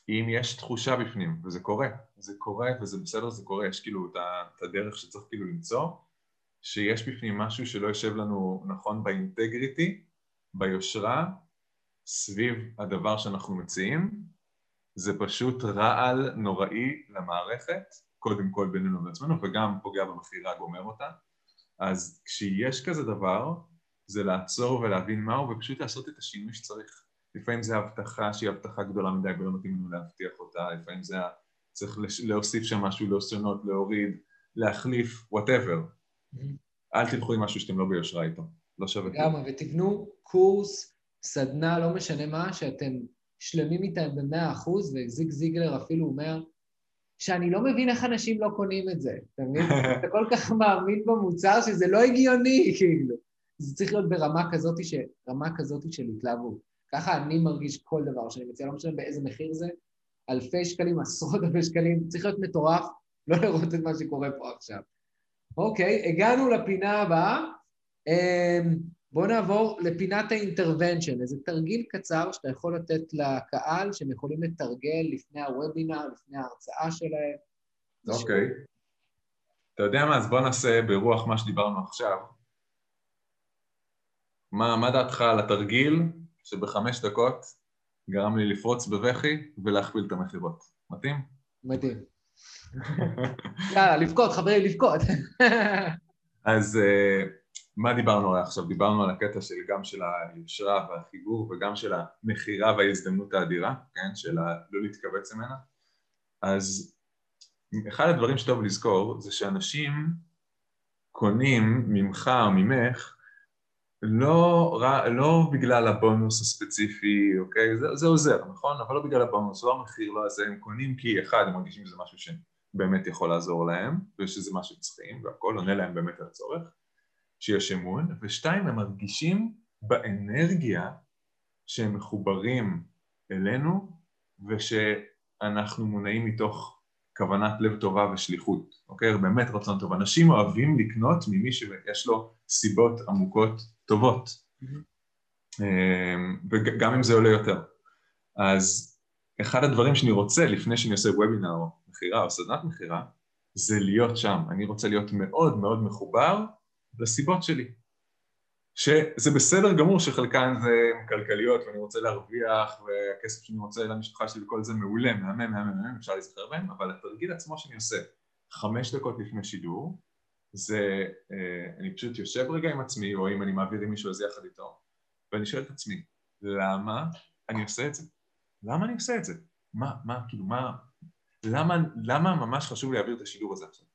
אם יש תחושה בפנים, וזה קורה, זה קורה וזה בסדר, זה קורה, יש כאילו את הדרך שצריך כאילו למצוא, שיש בפנים משהו שלא יושב לנו נכון באינטגריטי, ביושרה, סביב הדבר שאנחנו מציעים, זה פשוט רעל נוראי למערכת, קודם כל בינינו לעצמנו, וגם פוגע במכירה, גומר אותה. אז כשיש כזה דבר, זה לעצור ולהבין מהו, ופשוט לעשות את השינוי שצריך. לפעמים זה הבטחה שהיא הבטחה גדולה מדי ולא מתאים לנו להבטיח אותה, לפעמים זה צריך להוסיף שם משהו, לשנות, להוריד, להחליף, whatever. Mm-hmm. אל תלכו עם משהו שאתם לא ביושרה איתו, לא שווה. לגמרי, ותבנו קורס, סדנה, לא משנה מה, שאתם שלמים איתם במאה אחוז, וזיג זיגלר אפילו אומר, שאני לא מבין איך אנשים לא קונים את זה, אתה מבין? אתה כל כך מאמין במוצר שזה לא הגיוני, כאילו. זה צריך להיות ברמה כזאת, ש... רמה כזאת של התלהבות. ככה אני מרגיש כל דבר שאני מציע, לא משנה באיזה מחיר זה, אלפי שקלים, עשרות אלפי שקלים, צריך להיות מטורף, לא לראות את מה שקורה פה עכשיו. אוקיי, הגענו לפינה הבאה. בואו נעבור לפינת האינטרוונשן, איזה תרגיל קצר שאתה יכול לתת לקהל, שהם יכולים לתרגל לפני הוובינר, לפני ההרצאה שלהם. אוקיי. אתה יודע מה, אז בוא נעשה ברוח מה שדיברנו עכשיו. מה, מה דעתך על התרגיל שבחמש דקות גרם לי לפרוץ בבכי ולהכפיל את המכירות. מתאים? מתאים. יאללה, לבכות, חברים, לבכות. אז uh, מה דיברנו עליו עכשיו? דיברנו על הקטע של גם של היושרה והחיבור וגם של המכירה וההזדמנות האדירה, כן? של לא להתכווץ ממנה. אז אחד הדברים שטוב לזכור זה שאנשים קונים ממך או ממך לא, לא בגלל הבונוס הספציפי, אוקיי? זה, זה עוזר, נכון? אבל לא בגלל הבונוס, לא המחיר, לא הזה, הם קונים כי אחד, הם מרגישים שזה משהו שבאמת יכול לעזור להם, ושזה מה שהם צריכים, והכל עונה להם באמת על הצורך, שיש אמון, ושתיים, הם מרגישים באנרגיה שהם מחוברים אלינו, ושאנחנו מונעים מתוך כוונת לב טובה ושליחות, אוקיי? באמת רצון טוב. אנשים אוהבים לקנות ממי שיש לו סיבות עמוקות טובות, אמ, וגם אם זה עולה יותר. אז אחד הדברים שאני רוצה לפני שאני עושה וובינר או מכירה או סדנת מכירה, זה להיות שם. אני רוצה להיות מאוד מאוד מחובר לסיבות שלי. שזה בסדר גמור שחלקן זה כלכליות ואני רוצה להרוויח והכסף שאני רוצה למשפחה שלי וכל זה מעולה, מהמם, מהמם, מהמם, אפשר להיזכר בהם, אבל התרגיל עצמו שאני עושה חמש דקות לפני שידור, זה אה, אני פשוט יושב רגע עם עצמי, או אם אני מעביר עם מישהו אז יחד איתו, ואני שואל את עצמי, למה אני עושה את זה? למה אני עושה את זה? מה, מה, כאילו, מה, למה, למה ממש חשוב להעביר את השידור הזה עכשיו?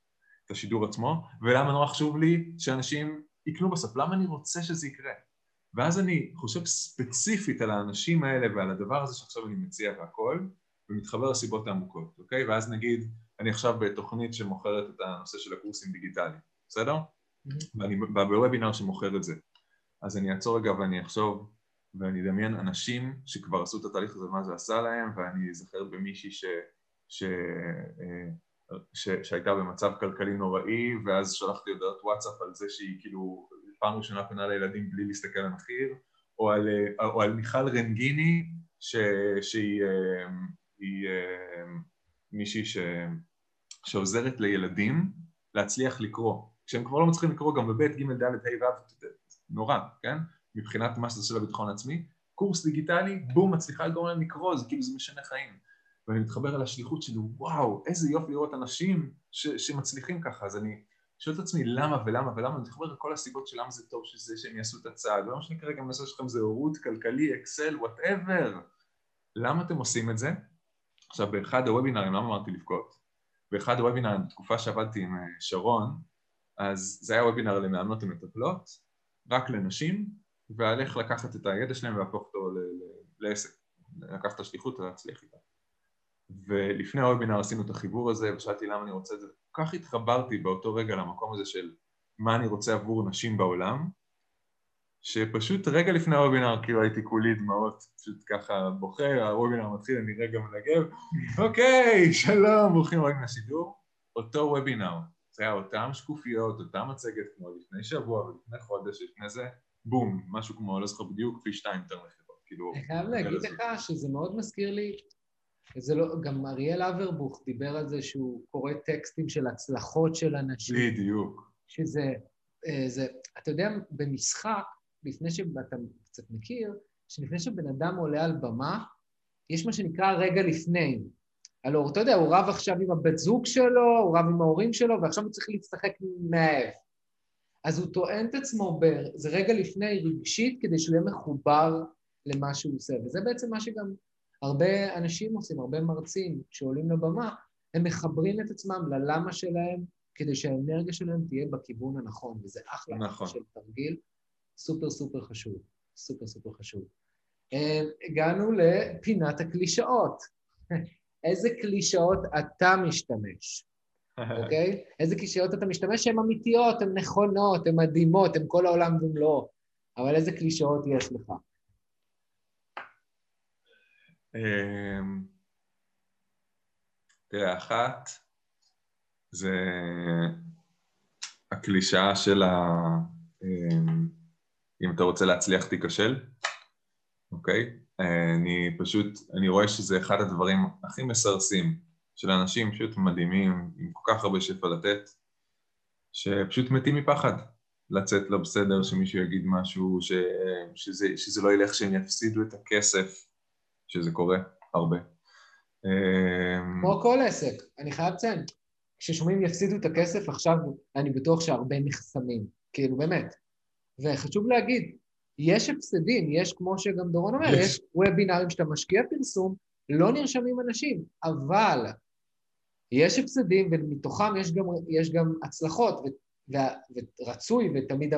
את השידור עצמו, ולמה נורא חשוב לי שאנשים יקנו בסוף, למה אני רוצה שזה יקרה? ואז אני חושב ספציפית על האנשים האלה ועל הדבר הזה שעכשיו אני מציע והכל, ומתחבר לסיבות העמוקות, אוקיי? ואז נגיד, אני עכשיו בתוכנית שמוכרת את הנושא של הקורסים דיגיטליים, בסדר? Mm-hmm. ואני בוובינר שמוכר את זה. אז אני אעצור רגע ואני אחשוב, ואני אדמיין אנשים שכבר עשו את התהליך הזה ומה זה עשה להם, ואני אזכר במישהי ש... ש... ש... שהייתה במצב כלכלי נוראי, ואז שלחתי הודעות וואטסאפ על זה שהיא כאילו פעם ראשונה פונה לילדים בלי להסתכל על המחיר, או על, או על מיכל רנגיני, ש... שהיא אה, היא, אה, מישהי ש... שעוזרת לילדים להצליח לקרוא. כשהם כבר לא מצליחים לקרוא גם בבית, ג', ד', ה', ו', נורא, כן? מבחינת מה שזה עושה לביטחון העצמי. קורס דיגיטלי, בום, מצליחה לגרום להם לקרוא, זה כאילו זה משנה חיים. ואני מתחבר על השליחות שלי, וואו, איזה יופי לראות אנשים ש, שמצליחים ככה, אז אני שואל את עצמי למה ולמה ולמה, אני מתחבר לכל הסיבות של למה זה טוב שזה שהם יעשו את הצעד, ולא משנה כרגע הנושא שלכם זה הורות, כלכלי, אקסל, whatever. למה אתם עושים את זה? עכשיו, באחד הוובינרים, למה אמרתי לבכות? באחד הוובינרים, בתקופה שעבדתי עם אה, שרון, אז זה היה וובינר למאמנות ומטפלות, רק לנשים, ועל איך לקחת את הידע שלהם ולהפוך אותו לעסק, לקחת את השליחות ולהצליח איתה. ולפני הוובינר עשינו את החיבור הזה ושאלתי למה אני רוצה את זה, כל כך התחברתי באותו רגע למקום הזה של מה אני רוצה עבור נשים בעולם, שפשוט רגע לפני הוובינר כאילו הייתי כולי דמעות, פשוט ככה בוכה, הוובינר מתחיל, אני רגע מנגב, אוקיי, שלום, ברוכים הבאים לשידור, אותו וובינר, זה היה אותם שקופיות, אותה מצגת כמו לפני שבוע ולפני חודש, לפני זה, בום, משהו כמו, לא זוכר בדיוק, פי שתיים יותר מכירות, כאילו... אני חייב להגיד לך שזה מאוד מזכיר לי, זה לא, גם אריאל אברבוך דיבר על זה שהוא קורא טקסטים של הצלחות של אנשים. בדיוק. שזה, אה, זה, אתה יודע, במשחק, לפני שאתה קצת מכיר, שלפני שבן אדם עולה על במה, יש מה שנקרא רגע לפני. הלוא, אתה יודע, הוא רב עכשיו עם הבת זוג שלו, הוא רב עם ההורים שלו, ועכשיו הוא צריך להצטחק מהאב. אז הוא טוען את עצמו, זה רגע לפני רגשית, כדי שהוא יהיה מחובר למה שהוא עושה. וזה בעצם מה שגם הרבה אנשים עושים, הרבה מרצים, כשעולים לבמה, הם מחברים את עצמם ללמה שלהם, כדי שהאנרגיה שלהם תהיה בכיוון הנכון, וזה אחלה נכון. של תרגיל, סופר סופר חשוב, סופר סופר חשוב. אה, הגענו לפינת הקלישאות. איזה קלישאות אתה משתמש, אוקיי? okay? איזה קלישאות אתה משתמש שהן אמיתיות, הן נכונות, הן מדהימות, הן כל העולם ומלואו, אבל איזה קלישאות יש לך? אמ, תראה, אחת זה הקלישאה של ה... אמ, אם אתה רוצה להצליח תיכשל, אוקיי? אני פשוט, אני רואה שזה אחד הדברים הכי מסרסים של אנשים פשוט מדהימים, עם כל כך הרבה שפע לתת, שפשוט מתים מפחד לצאת לא בסדר, שמישהו יגיד משהו, ש, שזה, שזה לא ילך, שהם יפסידו את הכסף, שזה קורה הרבה. אמ, כמו כל עסק, אני חייב לציין, כששומעים יפסידו את הכסף, עכשיו אני בטוח שהרבה נחסמים, כאילו באמת. וחשוב להגיד, יש הפסדים, יש כמו שגם דורון אומר, יש, יש וובינארים שאתה משקיע פרסום, לא נרשמים אנשים, אבל יש הפסדים ומתוכם יש גם, יש גם הצלחות, ו, ו, ורצוי, ותמיד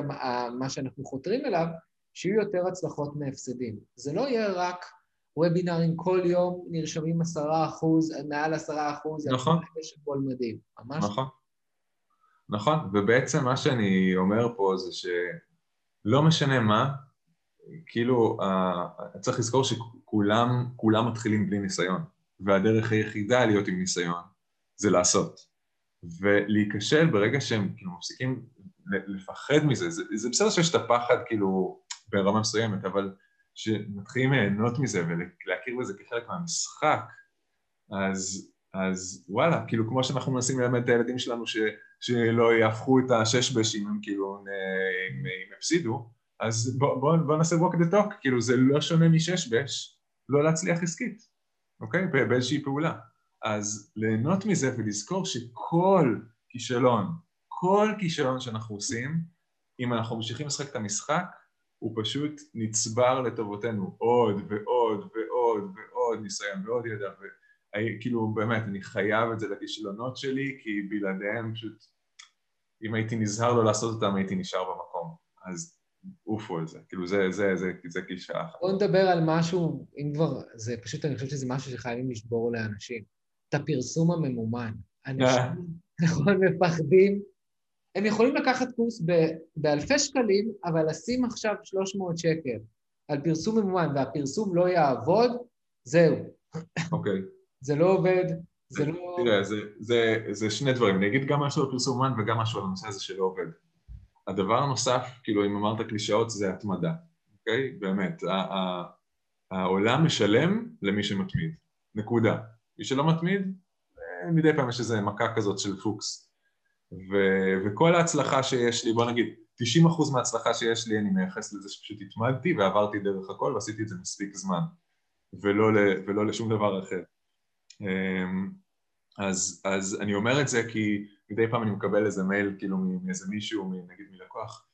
מה שאנחנו חותרים אליו, שיהיו יותר הצלחות מהפסדים. זה לא יהיה רק וובינארים כל יום נרשמים עשרה אחוז, מעל עשרה אחוז, נכון. יש הכל מדהים, ממש. נכון. נכון, ובעצם מה שאני אומר פה זה שלא משנה מה, כאילו, uh, צריך לזכור שכולם כולם מתחילים בלי ניסיון, והדרך היחידה להיות עם ניסיון זה לעשות. ולהיכשל ברגע שהם כאילו מפסיקים לפחד מזה, זה, זה בסדר שיש את הפחד כאילו ברמה מסוימת, אבל שמתחילים ליהנות מזה ולהכיר בזה כחלק מהמשחק, אז, אז וואלה, כאילו כמו שאנחנו מנסים ללמד את הילדים שלנו ש, שלא יהפכו את השש אם הם כאילו אם, הפסידו, אז בואו בוא, בוא נעשה walk the talk, כאילו זה לא שונה משש-בש, לא להצליח עסקית, אוקיי? באיזושהי פעולה. אז ליהנות מזה ולזכור שכל כישלון, כל כישלון שאנחנו עושים, אם אנחנו ממשיכים לשחק את המשחק, הוא פשוט נצבר לטובתנו עוד ועוד ועוד ועוד ניסיון ועוד ידע וכאילו באמת אני חייב את זה לכישלונות שלי כי בלעדיהם פשוט אם הייתי נזהר לא לעשות אותם הייתי נשאר במקום אז עופו על זה, כאילו זה, זה, זה, זה קלישאה אחת. בוא נדבר על משהו, אם כבר, זה פשוט, אני חושב שזה משהו שחייבים לשבור לאנשים. את הפרסום הממומן. אנשים נכון מפחדים, הם יכולים לקחת קורס ב- באלפי שקלים, אבל לשים עכשיו 300 שקל על פרסום ממומן, והפרסום לא יעבוד, זהו. אוקיי. זה לא עובד, זה לא... תראה, זה, זה, זה שני דברים, אני אגיד גם משהו על פרסום אומן וגם משהו על הנושא הזה שלא עובד. הדבר הנוסף, כאילו אם אמרת קלישאות, זה התמדה, אוקיי? באמת, ה- ה- העולם משלם למי שמתמיד, נקודה. מי שלא מתמיד, אה, מדי פעם יש איזו מכה כזאת של פוקס. ו- וכל ההצלחה שיש לי, בוא נגיד, 90% מההצלחה שיש לי אני מייחס לזה שפשוט התמדתי ועברתי דרך הכל ועשיתי את זה מספיק זמן, ולא, ל- ולא לשום דבר אחר. אמ, אז, אז אני אומר את זה כי מדי פעם אני מקבל איזה מייל כאילו מאיזה מישהו, נגיד מלקוח,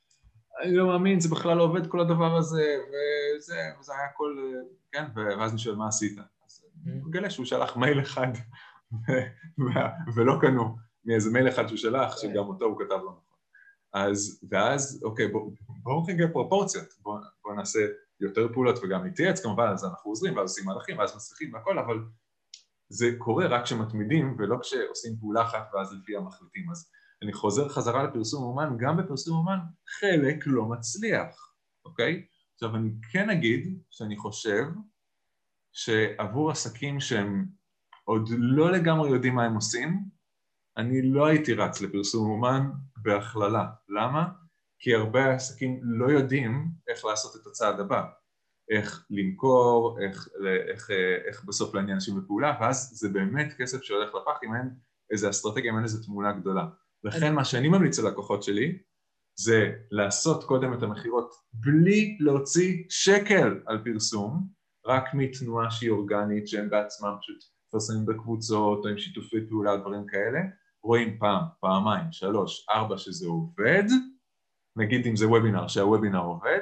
אני לא מאמין, זה בכלל לא עובד כל הדבר הזה, וזה, וזה היה הכל, כן, ואז אני שואל מה עשית? אז אני מגלה שהוא שלח מייל אחד ולא קנו מאיזה מייל אחד שהוא שלח, שגם אותו הוא כתב לא נכון. אז, ואז, אוקיי, בואו בוא רגע פרופורציות, בואו בוא נעשה יותר פעולות וגם נתייעץ כמובן, אז אנחנו עוזרים ואז עושים מהלכים ואז מצליחים והכל, אבל זה קורה רק כשמתמידים ולא כשעושים פעולה אחת ואז לפי המחליטים. אז אני חוזר חזרה לפרסום אומן, גם בפרסום אומן חלק לא מצליח, אוקיי? עכשיו אני כן אגיד שאני חושב שעבור עסקים שהם עוד לא לגמרי יודעים מה הם עושים, אני לא הייתי רץ לפרסום אומן בהכללה. למה? כי הרבה עסקים לא יודעים איך לעשות את הצעד הבא. איך למכור, איך, איך, איך בסוף להניע אנשים בפעולה, ואז זה באמת כסף שהולך לפח אם אין איזה אסטרטגיה, אם אין איזה תמונה גדולה. לכן מה שאני ממליץ ללקוחות שלי זה לעשות קודם את המכירות בלי להוציא שקל על פרסום, רק מתנועה שהיא אורגנית, שהם בעצמם פשוט מפרסמים בקבוצות או עם שיתופי פעולה, דברים כאלה, רואים פעם, פעמיים, שלוש, ארבע שזה עובד, נגיד אם זה וובינר, שהוובינר עובד,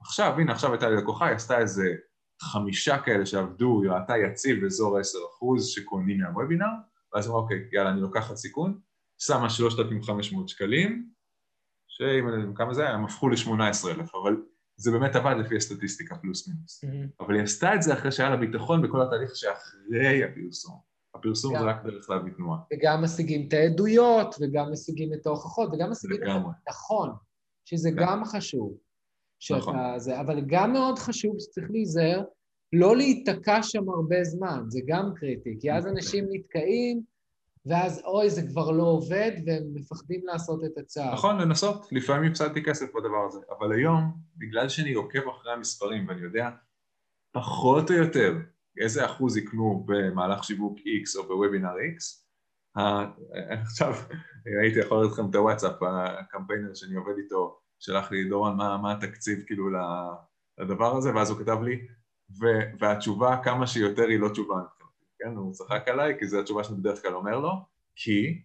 עכשיו, הנה, עכשיו הייתה לי לקוחה, היא עשתה איזה חמישה כאלה שעבדו, היא ראתה יציב באזור ה-10% שקונים מהוובינר, ואז אמרה, אוקיי, יאללה, אני לוקחת סיכון, שמה 3,500 שקלים, שאם אני יודע כמה זה היה, הם הפכו ל-18,000, אבל זה באמת עבד לפי הסטטיסטיקה פלוס מינוס. Mm-hmm. אבל היא עשתה את זה אחרי שהיה לה ביטחון בכל התהליך שאחרי הפרסום. הפרסום זה. רק דרך להביא תנועה. וגם משיגים את העדויות, וגם משיגים את ההוכחות, וגם משיגים את. הביטחון, שזה כן. גם חשוב. שאתה נכון. זה, אבל גם מאוד חשוב שצריך להיזהר לא להיתקע שם הרבה זמן, זה גם קריטי, כי אז אנשים נתקעים, ואז אוי, זה כבר לא עובד, והם מפחדים לעשות את הצעד. נכון, לנסות, לפעמים הפסדתי כסף בדבר הזה, אבל היום, בגלל שאני עוקב אחרי המספרים ואני יודע פחות או יותר איזה אחוז יקנו במהלך שיווק X או בוובינר X, ה- עכשיו הייתי יכול להראות לכם את הוואטסאפ, הקמפיינר שאני עובד איתו שלח לי, דורון, מה, מה התקציב כאילו לדבר הזה, ואז הוא כתב לי, והתשובה כמה שיותר היא לא תשובה כן? הוא צחק עליי, כי זו התשובה שאני בדרך כלל אומר לו, כי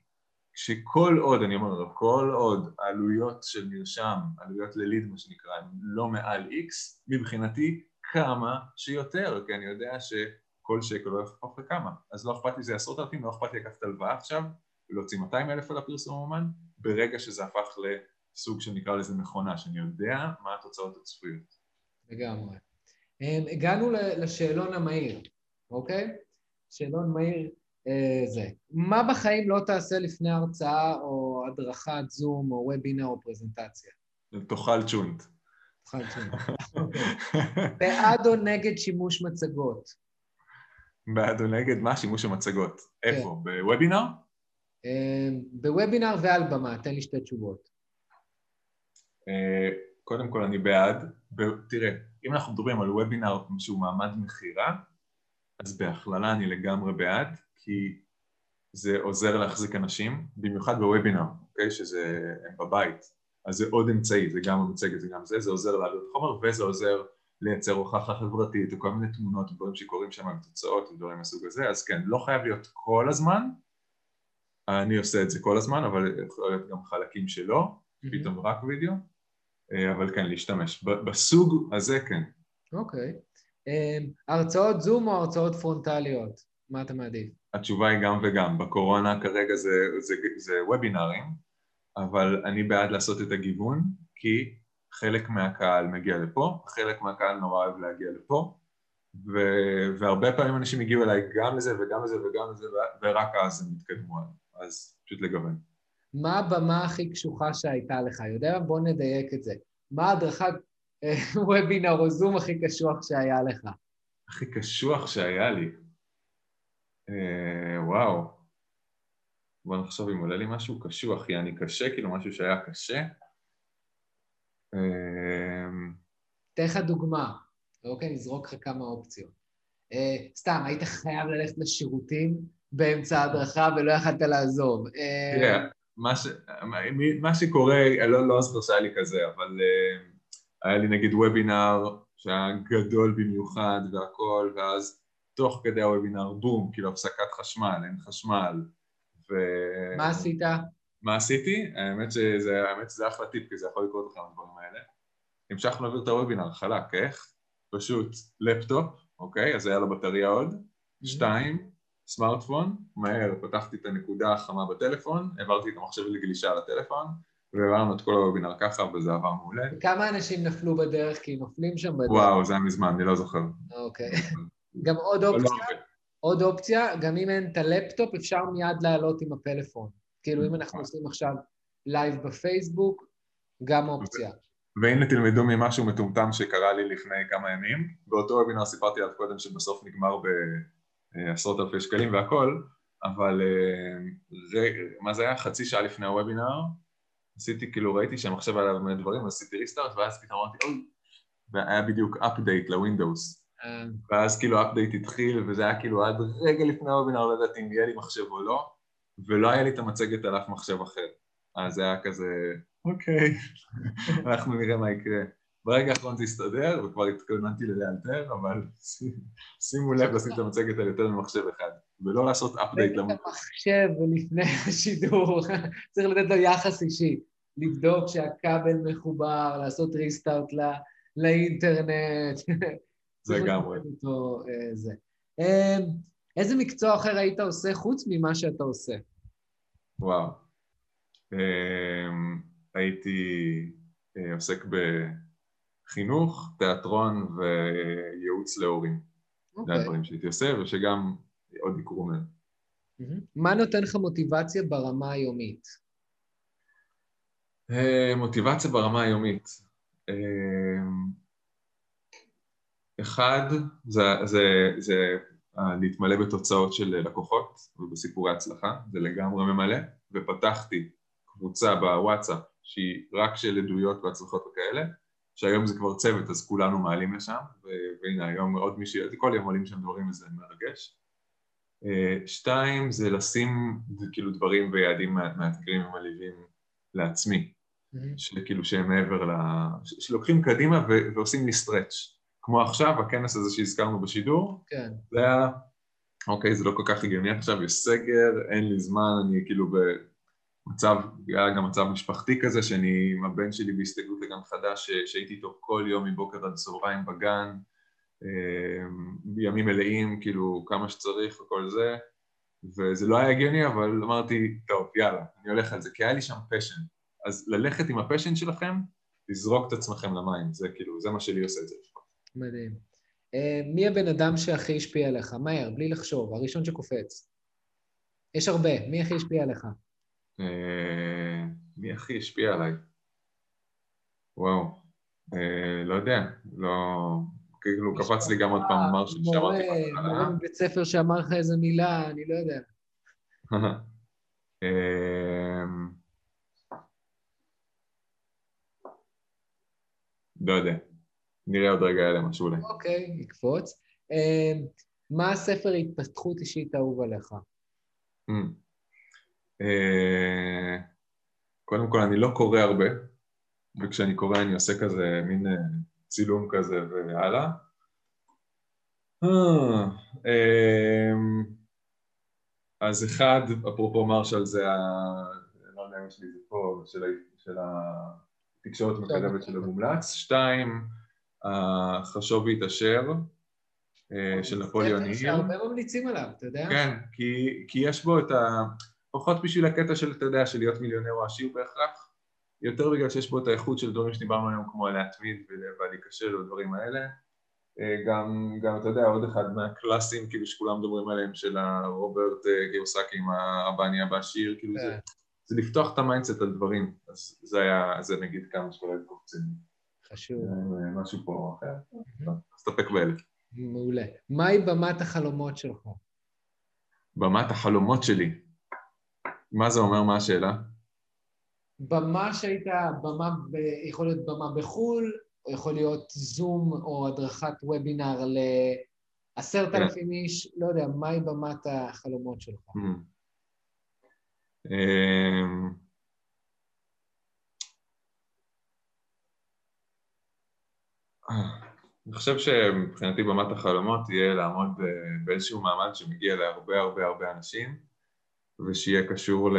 שכל עוד, אני אומר לו, כל עוד העלויות של מרשם, עלויות לליד מה שנקרא, הן לא מעל X, מבחינתי כמה שיותר, כי אני יודע שכל שקל לא יהפוך לכמה, אז לא אכפת לי זה עשרות אלפים, לא אכפת לי לקחת הלוואה עכשיו ולהוציא 200 אלף על הפרסום אומן, ברגע שזה הפך לסוג שנקרא לזה מכונה, שאני יודע מה התוצאות הצפויות. לגמרי. אמ, הגענו לשאלון המהיר, אוקיי? שאלון מהיר אה, זה. מה בחיים לא תעשה לפני הרצאה או הדרכת זום או וובינר או פרזנטציה? תאכל צ'ונט. בעד או נגד שימוש מצגות? בעד או נגד מה? שימוש המצגות. איפה? בוובינר? אמ, בוובינר ועל במה, תן לי שתי תשובות. אה, קודם כל אני בעד. תראה, אם אנחנו מדברים על וובינר שהוא מעמד מכירה, אז בהכללה אני לגמרי בעד, כי זה עוזר להחזיק אנשים, במיוחד בוובינר, אוקיי? שזה הם בבית. אז זה עוד אמצעי, זה גם המצגת, זה גם זה, זה עוזר להעביר את החומר, וזה עוזר לייצר הוכחה חברתית, וכל מיני תמונות, דברים שקורים שם, תוצאות ודברים מהסוג הזה, אז כן, לא חייב להיות כל הזמן, אני עושה את זה כל הזמן, אבל יכול להיות גם חלקים שלא, פתאום רק וידאו, אה, אבל כן, להשתמש. בסוג הזה כן. אוקיי. אמ, הרצאות זום או הרצאות פרונטליות? מה אתה מעדיף? התשובה היא גם וגם. בקורונה כרגע זה, זה, זה וובינארים, אבל אני בעד לעשות את הגיוון, כי חלק מהקהל מגיע לפה, חלק מהקהל נורא אוהב להגיע לפה, ו... והרבה פעמים אנשים הגיעו אליי גם לזה וגם לזה וגם לזה, ורק אז הם התקדמו אז פשוט לגוון. מה הבמה הכי קשוחה שהייתה לך? יודע מה? בוא נדייק את זה. מה הדרכת אה, וובינר או זום הכי קשוח שהיה לך? הכי קשוח שהיה לי? אה, וואו. בוא נחשוב אם עולה לי משהו קשוח, יעני קשה, כאילו משהו שהיה קשה. אה... אתן לך דוגמה, אוקיי? נזרוק לך כמה אופציות. אה, סתם, היית חייב ללכת לשירותים באמצע ההדרכה ולא יכלת לעזוב. אה... תראה, מה, שקורה, לא, לא זוכר שהיה לי כזה, אבל אה, היה לי נגיד וובינר שהיה גדול במיוחד והכל, ואז תוך כדי הוובינר, בום, כאילו הפסקת חשמל, אין חשמל. ו... מה עשית? מה עשיתי? האמת שזה, האמת שזה אחלה טיפ, כי זה יכול לקרות לך הדברים האלה. המשכנו להעביר את הוובינר חלק, איך? פשוט לפטופ, אוקיי? אז היה לו בטריה עוד. Mm-hmm. שתיים, סמארטפון, מהר פתחתי את הנקודה החמה בטלפון, העברתי את המחשב לגלישה על הטלפון, והעברנו את כל הוובינר ככה, וזה עבר מעולה. כמה אנשים נפלו בדרך? כי נופלים שם בדרך. וואו, זה היה מזמן, אני לא זוכר. אוקיי. גם עוד לא אופציה, עוד אופציה, גם אם אין את הלפטופ, אפשר מיד לעלות עם הפלאפון. כאילו, אם אנחנו עושים עכשיו לייב בפייסבוק, גם אופציה. והנה תלמדו ממשהו מטומטם שקרה לי לפני כמה ימים. באותו וובינר סיפרתי עליו קודם שבסוף נגמר בעשרות אלפי שקלים והכל, אבל אה, מה זה היה? חצי שעה לפני הוובינר, עשיתי, כאילו ראיתי שהמחשב היה הרבה דברים, עשיתי ריסטארט, ואז פתאום אמרתי, אוי, והיה בדיוק אפדייט לווינדוס. אה. ואז כאילו אפדייט התחיל, וזה היה כאילו עד רגע לפני הוובינר, לא ידעתי אם יהיה לי מחשב או לא, ולא היה לי את המצגת על אף מחשב אחר. אז זה היה כזה, אוקיי, אנחנו נראה מה יקרה. ברגע האחרון זה הסתדר, וכבר התכוננתי ללאלתר, אבל שימו לב לשים את המצגת על יותר ממחשב אחד, ולא לעשות אפדייט למחשב. המחשב לפני השידור, צריך לתת לו יחס אישי, לבדוק שהכבל מחובר, לעשות ריסטארט לאינטרנט. זה לגמרי. אה, אה, איזה מקצוע אחר היית עושה חוץ ממה שאתה עושה? וואו. אמ, הייתי אה, עוסק בחינוך, תיאטרון וייעוץ להורים. זה אוקיי. הדברים שהייתי עושה, ושגם עוד יקרו מהם. מה נותן לך מוטיבציה ברמה היומית? אה, מוטיבציה ברמה היומית. אחד, זה, זה, זה להתמלא בתוצאות של לקוחות ובסיפורי הצלחה, זה לגמרי ממלא, ופתחתי קבוצה בוואטסאפ שהיא רק של עדויות והצלחות וכאלה, שהיום זה כבר צוות אז כולנו מעלים לשם, והנה היום עוד מישהי, כל יום עולים שם דברים וזה מרגש. אה, שתיים זה לשים כאילו דברים ויעדים מאתגרים ומלהיבים לעצמי, mm-hmm. שכאילו שהם מעבר ל... שלוקחים קדימה ועושים לי סטרץ'. כמו עכשיו, הכנס הזה שהזכרנו בשידור, כן. זה היה, אוקיי, זה לא כל כך הגיוני עכשיו, יש סגר, אין לי זמן, אני כאילו במצב, היה גם מצב משפחתי כזה, שאני עם הבן שלי בהסתגלות לגן חדש, שהייתי איתו כל יום מבוקר עד צהריים בגן, אמ, בימים מלאים, כאילו, כמה שצריך וכל זה, וזה לא היה הגיוני, אבל אמרתי, טוב, יאללה, אני הולך על זה, כי היה לי שם passion. אז ללכת עם ה passion שלכם, לזרוק את עצמכם למים, זה כאילו, זה מה שלי עושה את זה. מדהים. אה, מי הבן אדם שהכי השפיע עליך? מהר, בלי לחשוב, הראשון שקופץ. יש הרבה, מי הכי השפיע עליך? אה, מי הכי השפיע עליי? וואו, אה, לא יודע, לא... כאילו קפץ לי גם עוד פעם מרשל שאמרתי בהתחלה. מורה מבית ספר שאמר לך איזה מילה, אני לא יודע. לא יודע. נראה עוד רגע אלה משהו אולי. אוקיי, נקפוץ. אמ, מה הספר התפתחות אישית אהוב עליך? אמ, אה, קודם כל, אני לא קורא הרבה, וכשאני קורא אני עושה כזה מין אה, צילום כזה והלאה. אה, אז אחד, אפרופו מרשל, זה ה... לא יודע אם יש לי את זה פה, של התקשורת המקדמת של המומלץ. שתיים, החשוב והתעשר אה, של נפוליאון היל. שהרבה ממליצים עליו, אתה יודע? כן, כי, כי יש בו את ה... פחות בשביל הקטע של, אתה יודע, של להיות מיליונר או עשיר בהכרח, יותר בגלל שיש בו את האיכות של דברים שדיברנו היום, כמו להתמיד ולהיכשל ודברים האלה. אה, גם, גם, אתה יודע, עוד אחד מהקלאסים, כאילו, שכולם מדברים עליהם, של הרוברט אה, גיוסקי עם הבא נהיה בעשיר, כאילו, זה, כן. זה לפתוח את המיינדסט על דברים. אז זה היה, זה נגיד כמה שכולל קופצים. חשוב. משהו פה אחר, נסתפק באלה. מעולה. מהי במת החלומות שלך? במת החלומות שלי. מה זה אומר? מה השאלה? במה שהיית, במה, ב, יכול להיות במה בחו"ל, או יכול להיות זום או הדרכת וובינר לעשרת אלפים איש, לא יודע, מהי במת החלומות שלך? Hmm. אמ, אני חושב שמבחינתי במת החלומות תהיה לעמוד באיזשהו מעמד שמגיע להרבה הרבה הרבה אנשים ושיהיה קשור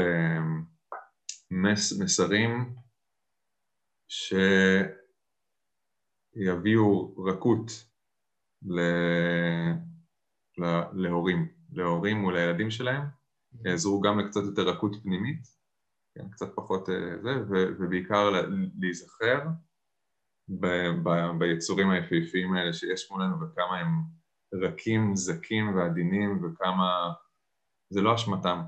למסרים שיביאו רכות ל... להורים, להורים ולילדים שלהם, יעזרו גם לקצת יותר רכות פנימית, כן, קצת פחות אה, זה, ובעיקר להיזכר ב- ב- ביצורים היפהפיים האלה שיש מולנו וכמה הם רכים, זכים ועדינים וכמה... זה לא אשמתם,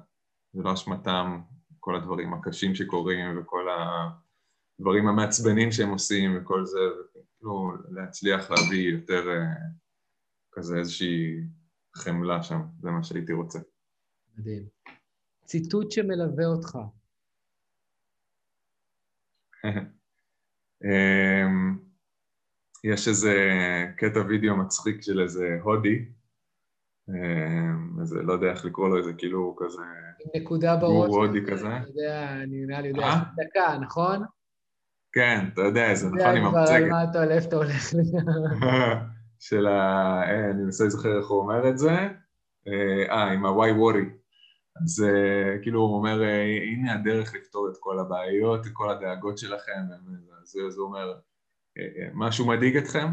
זה לא אשמתם כל הדברים הקשים שקורים וכל הדברים המעצבנים שהם עושים וכל זה, וכאילו להצליח להביא יותר אה, כזה איזושהי חמלה שם, זה מה שהייתי רוצה. מדהים. ציטוט שמלווה אותך. אמ, יש איזה קטע וידאו מצחיק של איזה הודי, אמ, איזה, לא יודע איך לקרוא לו, איזה כאילו כזה... נקודה בראש. גור הודי כזה. אני יודע, אני נראה לי יודע, אה? דקה, נכון? כן, אתה יודע איזה, נכון, עם המצגת. יודע כבר מה אתה, לאיפה אתה הולך של ה... אה, אני מנסה לזכר איך הוא אומר את זה. אה, עם ה-why worry. אז uh, כאילו הוא אומר, הנה הדרך לפתור את כל הבעיות, את כל הדאגות שלכם, אז הוא אומר, משהו מדאיג אתכם?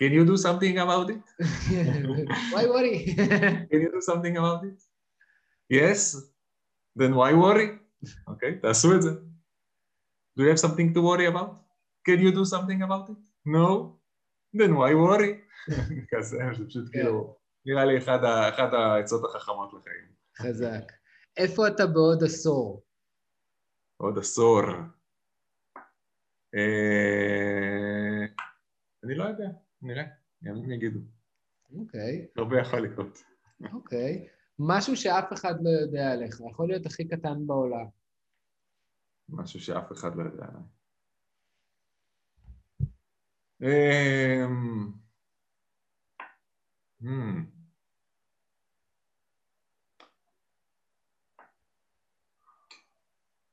Can you do something about it? why worry? Can you do something about it? Yes? Then why worry? אוקיי, okay, תעשו את זה. Do you have something to worry about? Can you do something about it? No? Then why worry? כזה, זה פשוט כאילו, נראה לי אחד העצות החכמות לחיים. חזק. איפה אתה בעוד עשור? עוד עשור. אה, אני לא יודע, נראה, ימים יגידו. אוקיי. הרבה יכול לקרות. אוקיי. משהו שאף אחד לא יודע עליך, יכול להיות הכי קטן בעולם. משהו שאף אחד לא יודע עליי. hmm.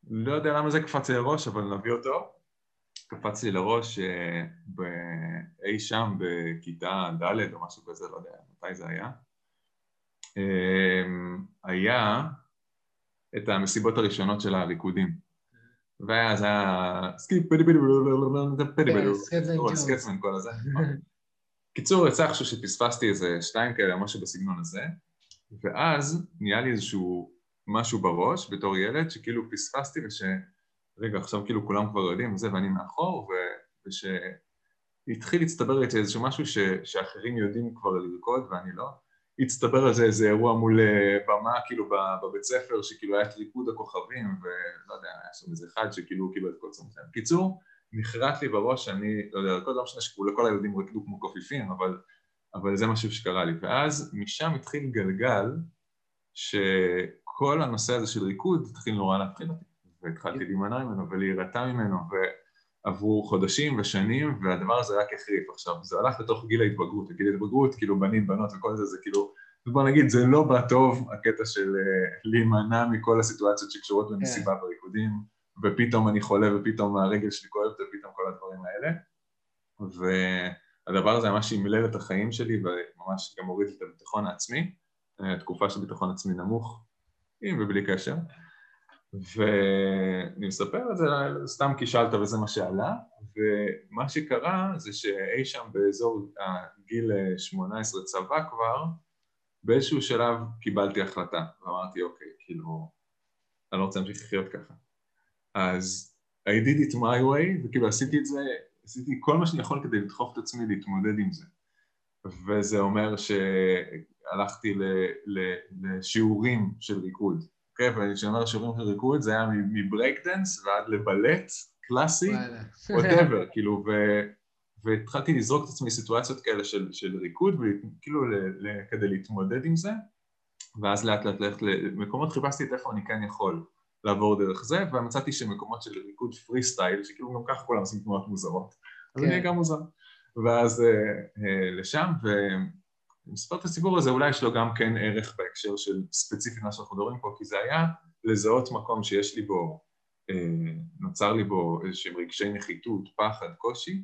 לא יודע למה זה קפץ לי לראש, אבל נביא אותו. קפץ לי לראש אה, אי שם בכיתה ד' או משהו כזה, לא יודע מתי זה היה. אמ, היה את המסיבות הראשונות של הריקודים. והיה, זה היה סקיפ פדי פדי פדי פדי סקצמן כל הזה. קיצור, יצא עכשיו שפספסתי איזה שתיים כאלה, משהו בסגנון הזה, ואז נהיה לי איזשהו משהו בראש בתור ילד שכאילו פספסתי וש... רגע, עכשיו כאילו כולם כבר יודעים וזה ואני מאחור ו... ושהתחיל להצטבר לי איזשהו משהו ש... שאחרים יודעים כבר לרקוד ואני לא הצטבר על זה איזה אירוע מול אה, במה כאילו בבית ספר שכאילו היה את ריקוד הכוכבים ולא יודע, היה שם איזה אחד שכאילו קיבל את כל צמחים. קיצור, נחרט לי בראש שאני, לא יודע, רקוד לא משנה שכל הילדים רקדו כמו קופיפים אבל, אבל זה משהו שקרה לי ואז משם התחיל גלגל ש... כל הנושא הזה של ריקוד התחיל נורא להפחיד אותי, והתחלתי להימנע ממנו ולהירתע ממנו, ועברו חודשים ושנים, והדבר הזה רק החריף עכשיו, זה הלך לתוך גיל ההתבגרות, גיל ההתבגרות, כאילו בנים, בנות וכל זה, זה כאילו, בוא נגיד, זה לא בא טוב, הקטע של uh, להימנע מכל הסיטואציות שקשורות למסיבה yeah. כן. בריקודים, ופתאום אני חולה ופתאום הרגל שלי כואבת ופתאום כל הדברים האלה, והדבר הזה ממש ימלל את החיים שלי וממש גם הוריד את הביטחון העצמי, אה, תקופה של ביטחון עצמי נמוך, עם ובלי קשר. ואני מספר את זה סתם כי שאלת וזה מה שעלה, ומה שקרה זה שאי שם באזור הגיל 18 צבא כבר, באיזשהו שלב קיבלתי החלטה, ואמרתי אוקיי, כאילו, אני לא רוצה להמשיך לחיות ככה. אז I did it my way, וכאילו עשיתי את זה, עשיתי כל מה שאני יכול כדי לדחוף את עצמי להתמודד עם זה. וזה אומר שהלכתי ל, ל, לשיעורים של ריקוד, אוקיי? Okay? וכשאני אומר שיעורים של ריקוד זה היה מברייקדנס ועד לבלט קלאסי, whatever, כאילו, ו... והתחלתי לזרוק את עצמי סיטואציות כאלה של, של ריקוד, וכאילו ל, ל, כדי להתמודד עם זה, ואז לאט לאט ללכת למקומות, חיפשתי את איפה אני כן יכול לעבור דרך זה, ומצאתי שמקומות של ריקוד פרי סטייל, שכאילו גם ככה כולם עושים תנועות מוזרות, אז אני כן. גם מוזר. ואז אה, אה, לשם, ומספר את הסיפור הזה, אולי יש לו גם כן ערך בהקשר של ספציפית מה שאנחנו מדברים פה, כי זה היה לזהות מקום שיש לי בו, אה, נוצר לי בו איזשהם רגשי נחיתות, פחד, קושי,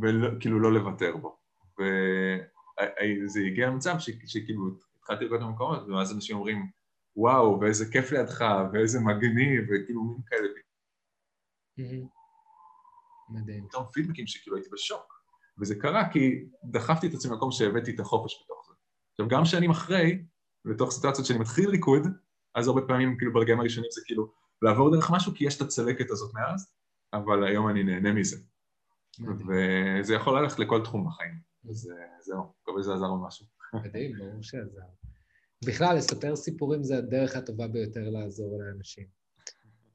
וכאילו לא לוותר בו. וזה הגיע למצב שכאילו התחלתי לראות במקומות, ואז אנשים אומרים, וואו, ואיזה כיף לידך, ואיזה מגניב, וכאילו מין כאלה. מדהים. פתאום פידבקים שכאילו הייתי בשוק. וזה קרה כי דחפתי את עצמי למקום שהבאתי את החופש בתוך זה. עכשיו, גם שנים אחרי, לתוך סיטואציות שאני מתחיל ריקוד, אז הרבה פעמים, כאילו, ברגעים הראשונים זה כאילו לעבור דרך משהו, כי יש את הצלקת הזאת מאז, אבל היום אני נהנה מזה. וזה יכול ללכת לכל תחום בחיים. אז אה, זהו, מקווה שזה עזר במשהו. מדהים, ברור שעזר. בכלל, לספר סיפורים זה הדרך הטובה ביותר לעזור לאנשים.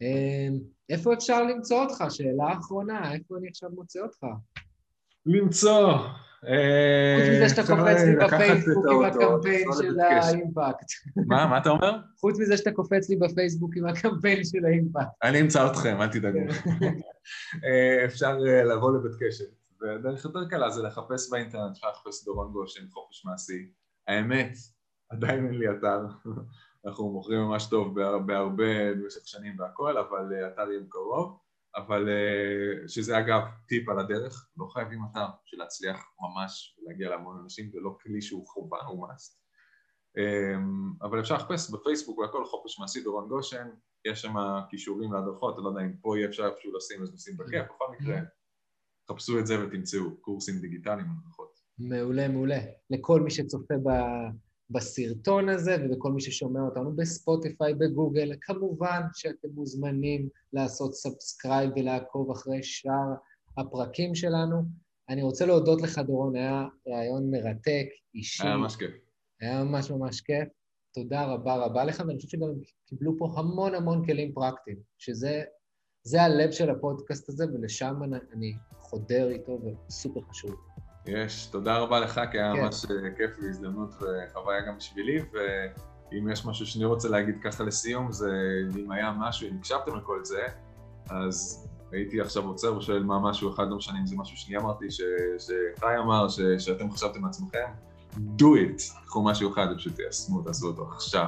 אמ, איפה אפשר למצוא אותך? שאלה אחרונה, איפה אני עכשיו מוצא אותך? למצוא. חוץ מזה שאתה קופץ לי בפייסבוק עם הקמפיין של האימפקט. מה? מה אתה אומר? חוץ מזה שאתה קופץ לי בפייסבוק עם הקמפיין של האימפקט. אני אמצא אתכם, אל תדאגו. אה, אפשר אה, לבוא לבית קשת. והדרך יותר קלה זה לחפש באינטרנט, אפשר לחפש דורון גושן, חופש מעשי. האמת, עדיין אין לי אתר. אנחנו מוכרים ממש טוב בהרבה במשך שנים והכל, אבל אה, אתר יהיה בקרוב. אבל אה, שזה אגב טיפ על הדרך, לא חייבים אתר בשביל להצליח ממש ולהגיע להמון אנשים, זה לא כלי שהוא חובה, הוא מאסט. אמ, אבל אפשר לחפש בפייסבוק והכל חופש מעשי דורון גושן, יש שם כישורים להדרכות, אני לא יודע אם פה יהיה אפשר איפשהו לשים אז נשים בכיף, בכל מקרה, חפשו את זה ותמצאו קורסים דיגיטליים הדרכות. מעולה, מעולה. לכל מי שצופה ב... בסרטון הזה ובכל מי ששומע אותנו בספוטיפיי, בגוגל. כמובן שאתם מוזמנים לעשות subscribe ולעקוב אחרי שאר הפרקים שלנו. אני רוצה להודות לך, דורון, היה ריאיון מרתק, אישי. היה ממש כיף. היה ממש ממש כיף. תודה רבה רבה לך, ואני חושב שגם קיבלו פה המון המון כלים פרקטיים, שזה הלב של הפודקאסט הזה, ולשם אני חודר איתו, וסופר חשוב. יש, תודה רבה לך, כי היה כן. ממש אה, כיף והזדמנות וחוויה גם בשבילי, ואם יש משהו שאני רוצה להגיד ככה לסיום, זה אם היה משהו, אם הקשבתם לכל זה, אז הייתי עכשיו עוצר ושואל מה משהו אחד, לא משנה אם זה משהו שאני אמרתי, שחי אמר, ש, שאתם חשבתם לעצמכם, do it, קחו משהו אחד ופשוט תיישמו, תעשו אותו עכשיו.